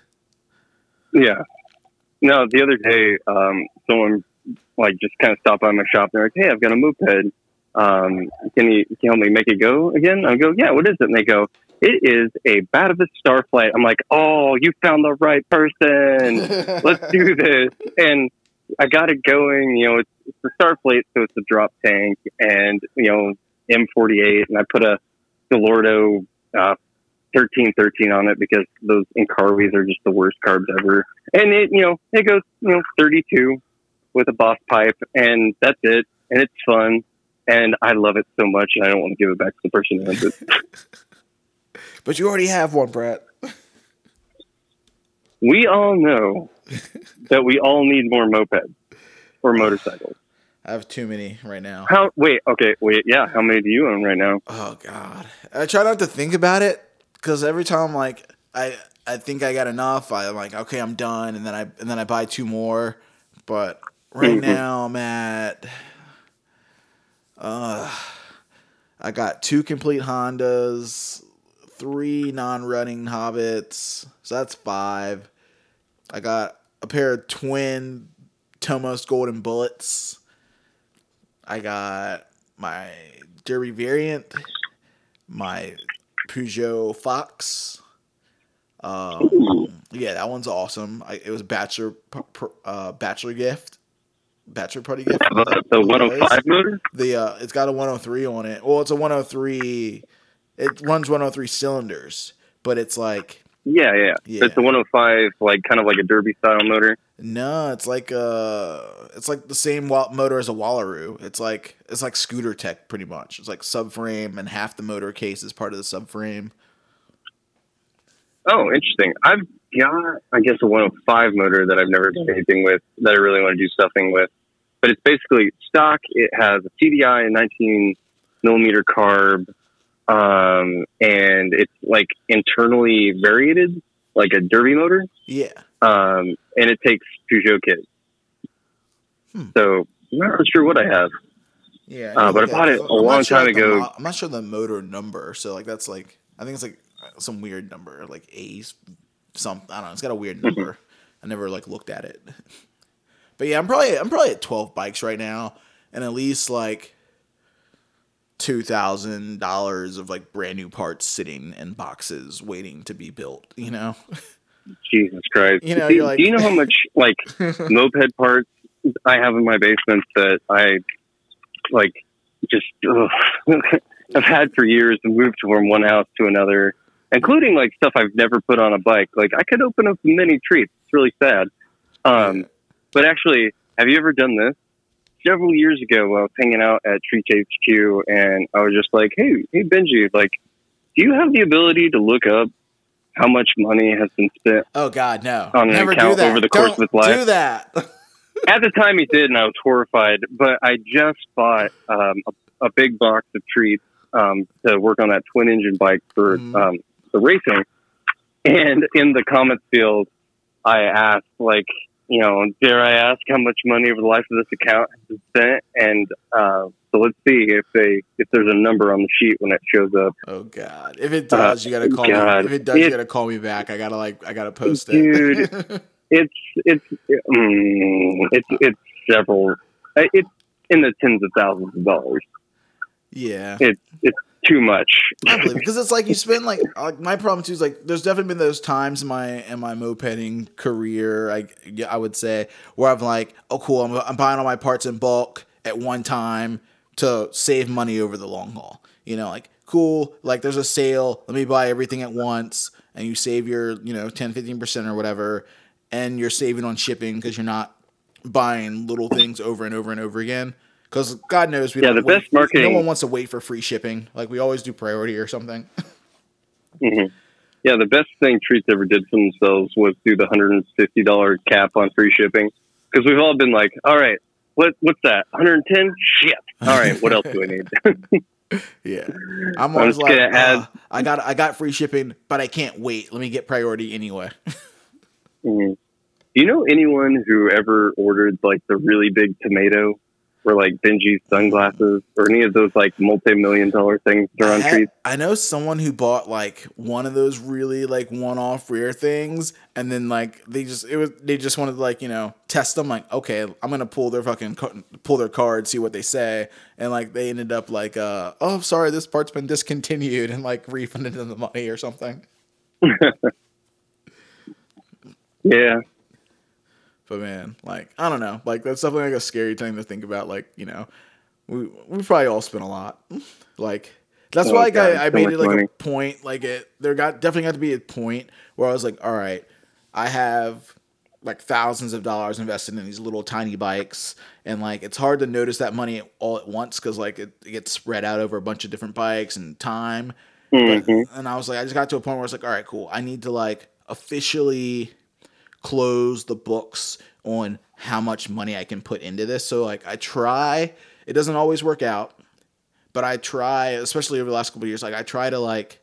Yeah. No, the other day, um, someone like just kind of stopped by my shop. They're like, "Hey, I've got a moped. Um, can you can you help me make it go again?" I go, "Yeah. What is it?" And they go, "It is a Batavus Starflight." I'm like, "Oh, you found the right person. Let's do this." And I got it going. You know, it's, it's the starflight, so it's a drop tank, and you know M48, and I put a Dellorto uh, 1313 on it because those Encarwis are just the worst carbs ever. And it, you know, it goes you know 32 with a Boss pipe, and that's it, and it's fun, and I love it so much, and I don't want to give it back to the person who owns it. But you already have one, Brett. we all know that we all need more mopeds or motorcycles. I have too many right now. How? Wait. Okay. Wait. Yeah. How many do you own right now? Oh God, I try not to think about it because every time like I I think I got enough, I'm like okay, I'm done, and then I and then I buy two more. But right Mhm. now I'm at uh I got two complete Hondas, three non-running Hobbits, so that's five. I got a pair of twin Tomos Golden Bullets. I got my Derbi variant, my Peugeot Fox. Um, yeah, that one's awesome. I, it was bachelor uh, bachelor gift, bachelor party gift. The, the 105 motor? The uh, it's got a 103 on it. Well, it's a 103. It runs 103 cylinders, but it's like Yeah, yeah. Yeah. It's the 105, like kind of like a Derbi style motor. no, it's like uh, it's like the same motor as a Wallaroo. It's like it's like scooter tech pretty much. It's like subframe and half the motor case is part of the subframe. Oh, interesting. I've got, I guess, a 105 motor that I've never done anything with that I really want to do something with. But it's basically stock. It has a CDI, a 19 millimeter carb, um, and it's like internally variated, like a Derbi motor. Yeah. um, and it takes Peugeot kits. Hmm. So I'm not sure what I have. Yeah, Uh, but I bought it a I'm long sure, time ago. mo- I'm not sure the motor number. So like that's like I think it's like some weird number, like A some I don't know. It's got a weird Mm-hmm. number. I never like looked at it. But yeah, I'm probably I'm probably at 12 bikes right now, and at least like two thousand dollars of like brand new parts sitting in boxes waiting to be built. You know. Jesus Christ! You know, do, you're like- do you know how much like moped parts I have in my basement that I like just I've had for years and moved from one house to another, including like stuff I've never put on a bike. Like I could open up many treats. It's really sad. Um, but actually, have you ever done this? Several years ago, I was hanging out at Treat HQ, and I was just like, "Hey, hey, Benji, like, do you have the ability to look up how much money has been spent Oh God, no! On an Never do account that. over the course Don't of its life. Do that. at the time he did, and I was horrified. But I just bought um, a, a big box of treats um, to work on that twin engine bike for Mhm. um, the racing. And in the comments field, I asked, like, you know, dare I ask how much money over the life of this account has been spent? And uh, so let's see if they if there's a number on the sheet when it shows up. Oh God! If it does, you gotta call God. me. If it does, you gotta call me back. I gotta like, I gotta post it. Dude. It's it's mm, it's it's several. uh, It's in the tens of thousands of dollars. yeah, It's it's too much. Because it's like you spend like like my problem too is like there's definitely been those times in my in my mopeding career. I I would say where I'm like, oh cool, I'm I'm buying all my parts in bulk at one time to save money over the long haul. You know, like cool, like there's a sale, let me buy everything at once, and you save your you know 10 15 percent or whatever, and you're saving on shipping because you're not buying little things over and over and over again. Because God knows we Yeah, don't the wait- best marketing- No one wants to wait for free shipping. Like we always do priority or something. hmm Yeah, the best thing Treats ever did for themselves was do the hundred and fifty dollar cap on free shipping because we've all been like, all right, what what's that? One hundred and ten? Shit. All right, what else do I need? Yeah, I'm I'm always like, gonna add- "Uh, I got I got free shipping, but I can't wait. Let me get priority anyway. Mhm. Do you know anyone who ever ordered like the really big tomato or like Benji's sunglasses or any of those like multi million dollar things that are on I, Treats? I know someone who bought like one of those really like one off rare things, and then like they just it was they just wanted to like you know test them. Like okay, I'm gonna pull their fucking pull their card, see what they say, and like they ended up like uh oh sorry this part's been discontinued and like refunded them the money or something. Yeah. But man, like I don't know, like that's definitely like a scary thing to think about. Like you know, we we probably all spend a lot. Like that's Oh, why like God, I, I so made it like money. a point. Like it there got definitely got to be a point where I was like, all right, I have like thousands of dollars invested in these little tiny bikes and like it's hard to notice that money all at once because like it, it gets spread out over a bunch of different bikes and time but, Mhm. and i was like i just got to a point where i was like all right cool i need to like officially close the books on how much money i can put into this so like i try it doesn't always work out but i try especially over the last couple of years like i try to like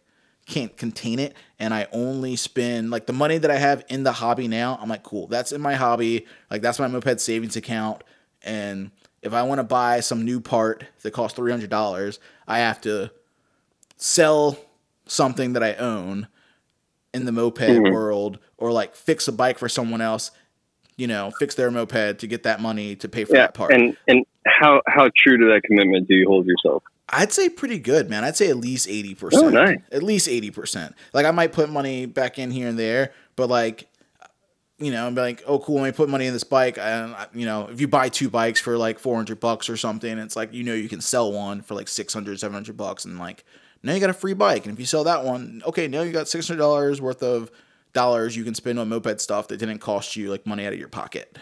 can't contain it and I only spend like the money that I have in the hobby now, I'm like, cool, that's in my hobby. Like that's my moped savings account. And if I want to buy some new part that costs three hundred dollars, I have to sell something that I own in the moped Mhm. world or like fix a bike for someone else, you know, fix their moped to get that money to pay for Yeah, that part. and and how how true to that commitment do you hold yourself? I'd say pretty good, man. I'd say at least eighty percent. Oh, nice. At least eighty percent. Like I might put money back in here and there, but like, you know, and be like, oh, cool. Let me put money in this bike, and you know, if you buy two bikes for like four hundred bucks or something, it's like you know you can sell one for like 600, 700 bucks, and like now you got a free bike, and if you sell that one, okay, now you got six hundred dollars worth of dollars you can spend on moped stuff that didn't cost you like money out of your pocket.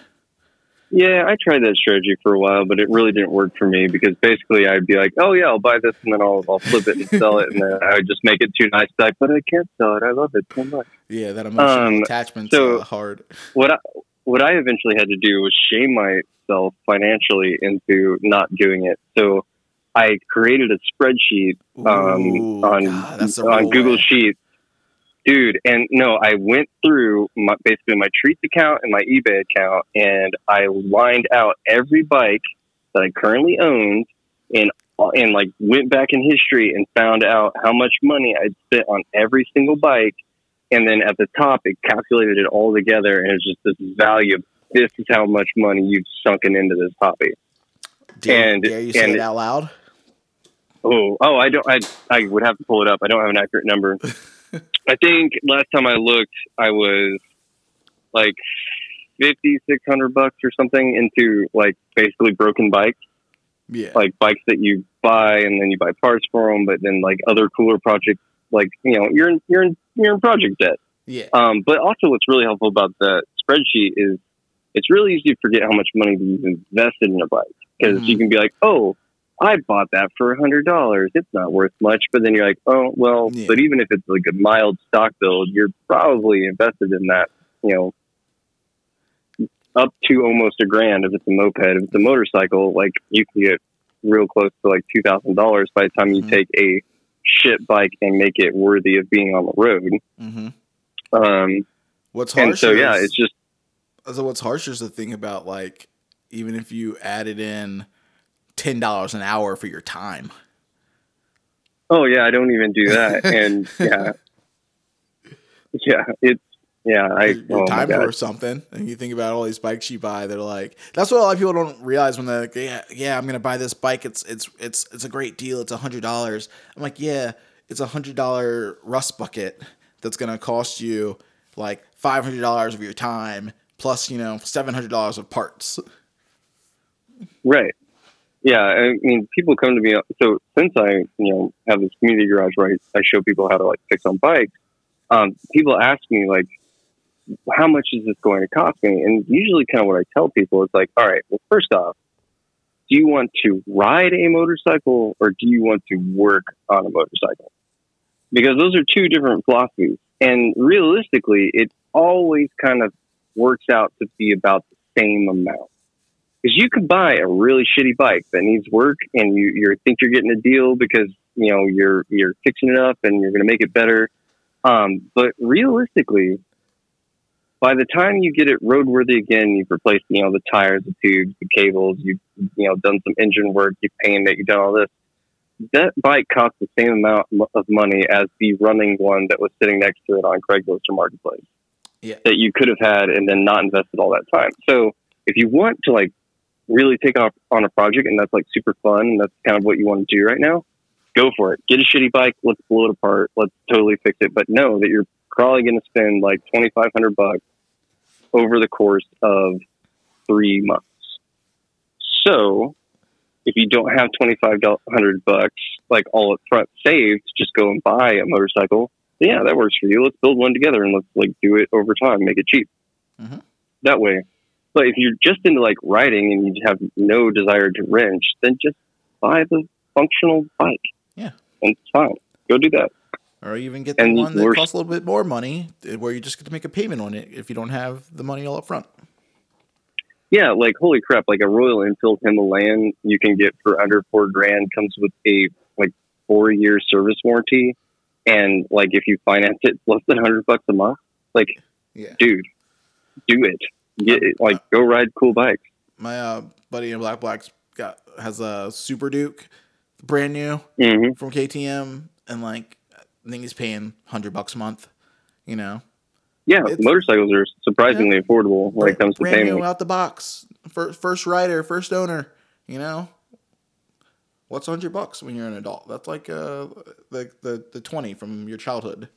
Yeah, I tried that strategy for a while, but it really didn't work for me because basically I'd be like, "Oh yeah, I'll buy this and then I'll I'll flip it and sell it," and then I would just make it too nice. Like, but I can't sell it. I love it so much. Yeah, that emotional Um, attachment's so- uh, hard. What I what I eventually had to do was shame myself financially into not doing it. So I created a spreadsheet um, Ooh, on God, on Google way. Sheets. Dude, and no, I went through my, basically my Treats account and my eBay account, and I lined out every bike that I currently owned, and and like went back in history and found out how much money I'd spent on every single bike, and then at the top it calculated it all together, and it's just this value. of This is how much money you've sunken into this hobby. Dare, and- dare you say and- it out loud? Oh, oh, I don't. I I would have to pull it up. I don't have an accurate number. I think last time I looked, I was like fifty six hundred bucks or something into like basically broken bikes, Yeah. like bikes that you buy and then you buy parts for them, but then like other cooler projects, like you know, you're in you're in you're in project debt. yeah. Um, but also, what's really helpful about the spreadsheet is it's really easy to forget how much money you've invested in a bike because Mhm. you can be like, oh, I bought that for a hundred dollars. It's not worth much. But then you're like, oh, well, Yeah. but even if it's like a mild stock build, you're probably invested in that, you know, up to almost a grand if it's a moped. If it's a motorcycle, like you can get real close to like two thousand dollars by the time you Mhm. take a shit bike and make it worthy of being on the road. hmm Um, What's harsh so yeah, is, it's just so what's harsh is the thing about like even if you added in ten dollars an hour for your time. oh yeah, I don't even do that, and yeah, yeah, it's yeah, I your oh time for something, and you think about all these bikes you buy. They're like that's what a lot of people don't realize when they're like, yeah, yeah, I'm gonna buy this bike. It's it's it's it's a great deal. It's a hundred dollars. I'm like, yeah, it's a hundred dollar rust bucket that's gonna cost you like five hundred dollars of your time plus you know seven hundred dollars of parts. right? Yeah, I mean, people come to me. So since I you know have this community garage where I, I show people how to like fix on bikes, um, people ask me like, how much is this going to cost me? And usually, kind of what I tell people is like, all right, well, first off. Do you want to ride a motorcycle or do you want to work on a motorcycle? because those are two different philosophies. And realistically, it always kind of works out to be about the same amount. Because you could buy a really shitty bike that needs work, and you you think you're getting a deal because you know you're you're fixing it up and you're going to make it better. Um, but realistically, by the time you get it roadworthy again, you've replaced you know the tires, the tubes, the cables, you've you know done some engine work, you've painted it, you've done all this that bike costs the same amount of money as the running one that was sitting next to it on Craigslist or Marketplace. Yeah. That you could have had and then not invested all that time. So if you want to like really take off on a project and that's like super fun and that's kind of what you want to do right now, go for it. Get a shitty bike, let's blow it apart, let's totally fix it. But know that you're probably going to spend like twenty five hundred bucks over the course of three months. So if you don't have twenty five hundred bucks like all up front saved, just go and buy a motorcycle. Yeah, that works for you. Let's build one together and let's like do it over time, make it cheap. Mhm. That way. But if you're just into like riding and you have no desire to wrench, then just buy the functional bike. Yeah. And it's fine. Go do that. Or even get the And one that costs a little bit more money, eh, where you just get to make a payment on it if you don't have the money all up front. Yeah, like holy crap! Like a Royal Enfield Himalayan, you can get for under four grand. Comes with a like four year service warranty, and like if you finance it, it's less than hundred bucks a month. Like, Yeah. dude, do it. Get. Like, go ride cool bikes. My uh, buddy in Black Black's got has a Super Duke, brand new hmm from KTM, and like I think he's paying hundred bucks a month. You know, Yeah, It's- motorcycles are surprisingly affordable when it comes to brand new payment. out the box, first first rider, first owner. You know, what's hundred bucks when you're an adult? That's like uh the the the twenty from your childhood.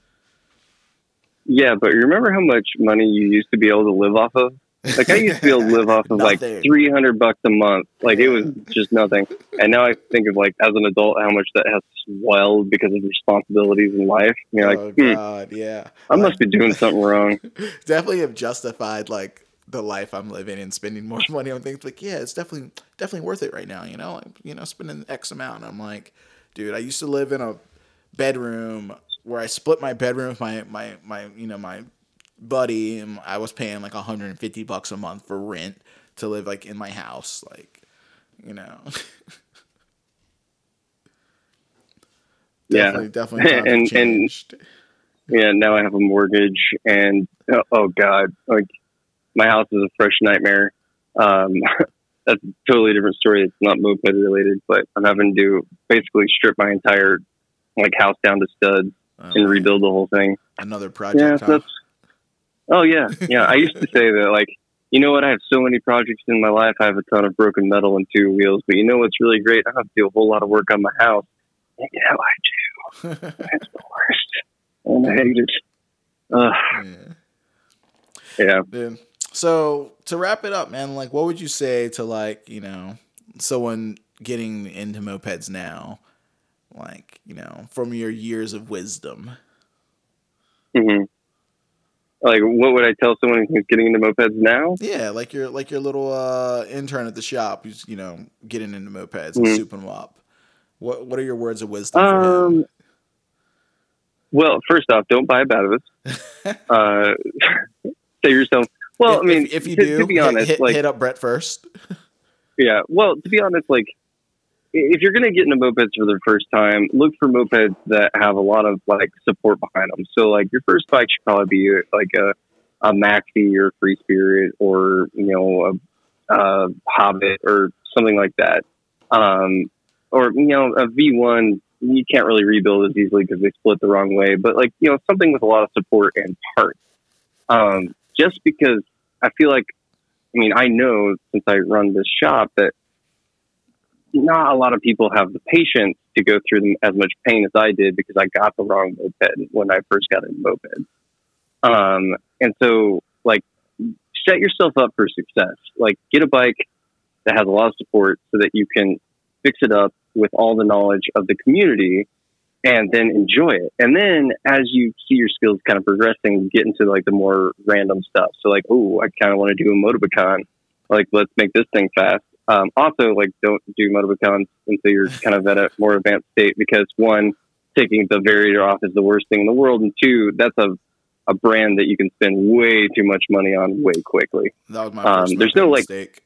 Yeah, but you remember how much money you used to be able to live off of? Like I used to be able to live off of like Nothing. three hundred bucks a month. Like it was just nothing. And now I think of like as an adult how much that has swelled because of responsibilities in life. You're like, oh hmm, god, yeah. I must be doing something wrong. definitely have justified like the life I'm living and spending more money on things. Like, yeah, it's definitely definitely worth it right now. You know, like, you know, spending X amount. I'm like, dude, I used to live in a bedroom where I split my bedroom with my my my you know my buddy, and I was paying like 150 bucks a month for rent to live like in my house. Like, you know, Yeah. definitely, definitely, times have And- and- changed. Yeah, now I have a mortgage and oh, oh god, like my house is a fresh nightmare. Um, that's a totally different story. It's not moped related, but I'm having to basically strip my entire like house down to studs Oh, and rebuild the whole thing. another project. Yeah. Oh yeah, yeah. I used to say that like, you know what? I have so many projects in my life. I have a ton of broken metal and two wheels, but you know what's really great? I have to do a whole lot of work on my house. And yeah, I do. It's the worst, and I hate it. Uh, yeah. yeah. So to wrap it up, man, like what would you say to like, you know, someone getting into mopeds now? Like, you know, from your years of wisdom. hmm Like, what would I tell someone who's getting into mopeds now? Yeah, like your like your little uh intern at the shop who's, you know, getting into mopeds Mhm. and souping them up. What what are your words of wisdom for him? Um. Well, first off, don't buy a Batavus. uh, say yourself. Well, if, I mean, if, if you to, do, to be hit- honest, hit, like, hit up Brett first. yeah. Well, to be honest, like, if you're going to get into mopeds for the first time, look for mopeds that have a lot of like support behind them. So, like, your first bike should probably be like a a Maxi or Free Spirit or you know a, a Hobbit or something like that. Um, or you know a V1 you can't really rebuild as easily because they split the wrong way. But like you know something with a lot of support and parts. Um, just because I feel like, I mean, I know since I run this shop that not a lot of people have the patience to go through as much pain as I did because I got the wrong moped when I first got into moped. Um, and so like set yourself up for success. Like get a bike that has a lot of support so that you can fix it up with all the knowledge of the community and then enjoy it. And then as you see your skills kind of progressing, get into like the more random stuff. So like, oh, I kind of want to do a Motobécane. Like, let's make this thing fast. Um, also, like, don't do Motobécanes until you're kind of at a more advanced state because one, taking the variator off is the worst thing in the world, and two, that's a a brand that you can spend way too much money on way quickly. That was my Um, there's no, like- mistake.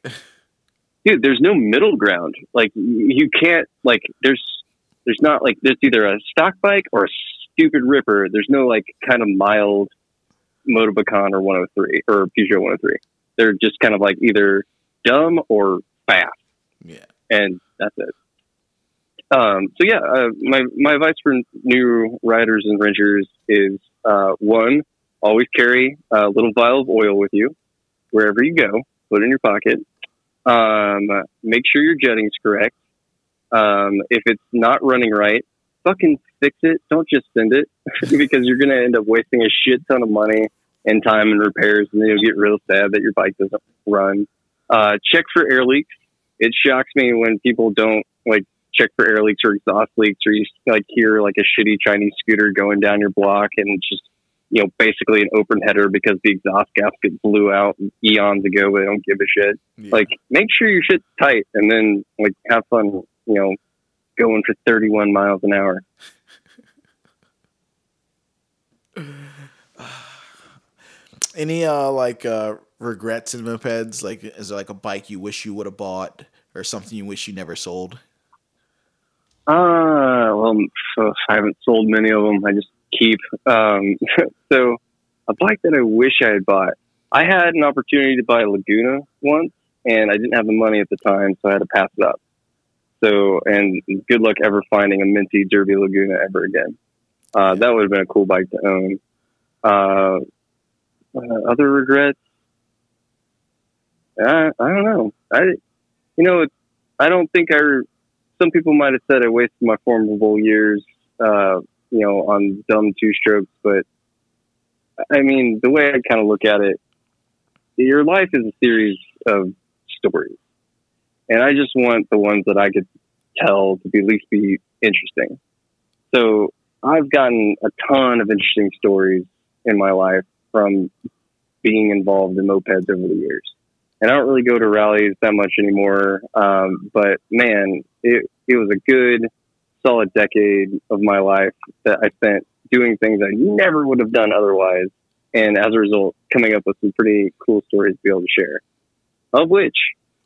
dude there's no middle ground like you can't like there's there's not like there's either a stock bike or a stupid ripper there's no like kind of mild Motobécane or 103 or Peugeot 103 they're just kind of like either dumb or fast yeah. and that's it um, so yeah uh, my my advice for new riders and renters is uh, one always carry a little vial of oil with you wherever you go put it in your pocket um, make sure your jetting's correct. Um, if it's not running right, fucking fix it. Don't just send it because you're going to end up wasting a shit ton of money and time and repairs, and then you'll get real sad that your bike doesn't run. Uh, check for air leaks. It shocks me when people don't like check for air leaks or exhaust leaks, or you like hear like a shitty Chinese scooter going down your block and just you know basically an open header because the exhaust gasket blew out eons ago, but they don't give a shit. Yeah. Like, make sure your shit's tight, and then like have fun. You know, going for 31 miles an hour. Any uh like uh regrets in mopeds? Like is there like a bike you wish you would have bought or something you wish you never sold? Ah, well, I haven't sold many of them. I just keep. Um, so, a bike that I wish I had bought. I had an opportunity to buy a Laguna once, and I didn't have the money at the time, so I had to pass it up. So, and good luck ever finding a minty Derbi Laguna ever again. Uh, that would have been a cool bike to own. Uh, uh, other regrets? I, I don't know. I, you know, I don't think I. Some people might have said I wasted my formidable years, uh, you know, on dumb two strokes, but I mean, the way I kind of look at it, your life is a series of stories, and I just want the ones that I could tell to be at least be interesting. So I've gotten a ton of interesting stories in my life from being involved in mopeds over the years. And I don't really go to rallies that much anymore. Um, but man, it, it was a good, solid decade of my life that I spent doing things I never would have done otherwise. And as a result, coming up with some pretty cool stories to be able to share, of which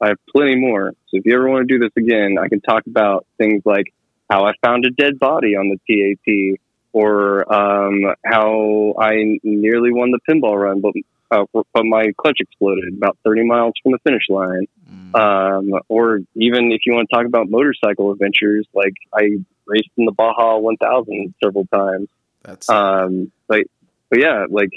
I have plenty more. So if you ever want to do this again, I can talk about things like how I found a dead body on the TAT or um, how I nearly won the pinball run, but uh, but my clutch exploded about 30 miles from the finish line. Mm. Um, or even if you want to talk about motorcycle adventures, like I raced in the Baja 1000 several times. That's Um, but, but yeah, like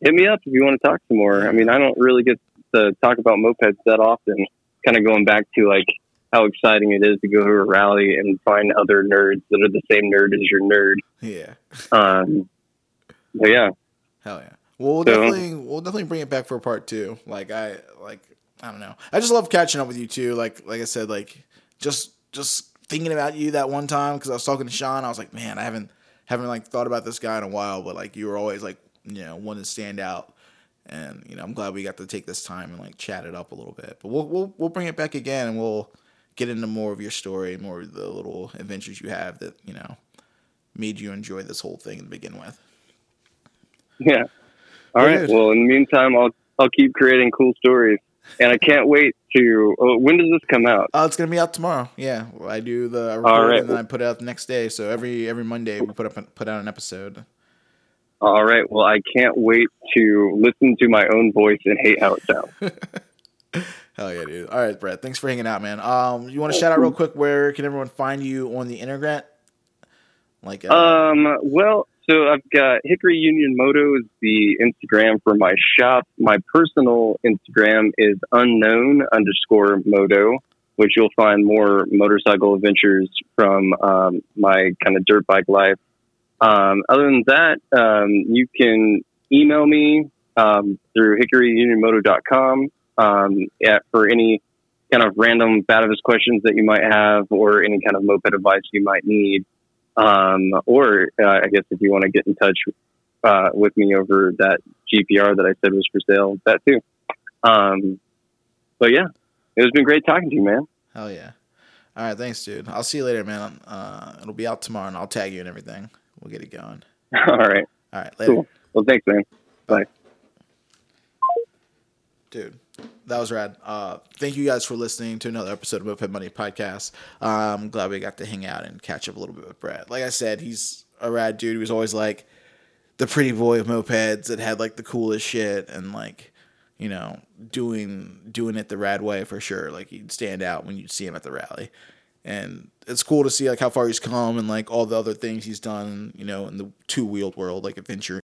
hit me up if you want to talk some more. I mean, I don't really get to talk about mopeds that often. Kind of going back to like how exciting it is to go to a rally and find other nerds that are the same nerd as your nerd. yeah. Um, but yeah, Hell yeah. Well, So- definitely we'll definitely bring it back for part two. Like I like I don't know. I just love catching up with you too. Like like I said, like just just thinking about you that one time because I was talking to Sean. I was like, man, I haven't haven't like thought about this guy in a while, but like you were always like you know one to stand out. And you know I'm glad we got to take this time and like chat it up a little bit. But we'll we'll we'll bring it back again and we'll get into more of your story, more of the little adventures you have that you know made you enjoy this whole thing to begin with. yeah. All right. Well, in the meantime, I'll I'll keep creating cool stories, and I can't wait to. Oh, when does this come out? Oh, it's gonna be out tomorrow. Yeah, I do the I record All right. and then I put it out the next day. So every every Monday we put up put out an episode. All right. Well, I can't wait to listen to my own voice and hate how it sounds. Hell yeah, dude! All right, Brett. Thanks for hanging out, man. Um, you want to shout out real quick? Where can everyone find you on the internet? Like, uh, Um, well, so I've got Hickory Union Moto is the Instagram for my shop. My personal Instagram is unknown underscore moto, which you'll find more motorcycle adventures from um, my kind of dirt bike life. Um, other than that, um, you can email me um, through hickoryunionmoto.com um, at, for any kind of random Batavus questions that you might have or any kind of moped advice you might need. Um, or uh, I guess if you want to get in touch uh, with me over that GPR that I said was for sale, that too. Um, but yeah, it has been great talking to you, man. hell yeah! All right, thanks, dude. I'll see you later, man. Uh, it'll be out tomorrow, and I'll tag you and everything. We'll get it going. All right. All right, later. Cool. Well, thanks, man. Bye. dude that was rad. Uh thank you guys for listening to another episode of moped money podcast. I'm glad we got to hang out and catch up a little bit with brad like i said he's a rad dude. He was always like the pretty boy of mopeds that had like the coolest shit and like you know doing doing it the rad way for sure. Like he'd stand out when you'd see him at the rally. And it's cool to see like how far he's come and like all the other things he's done you know in the two-wheeled world like adventure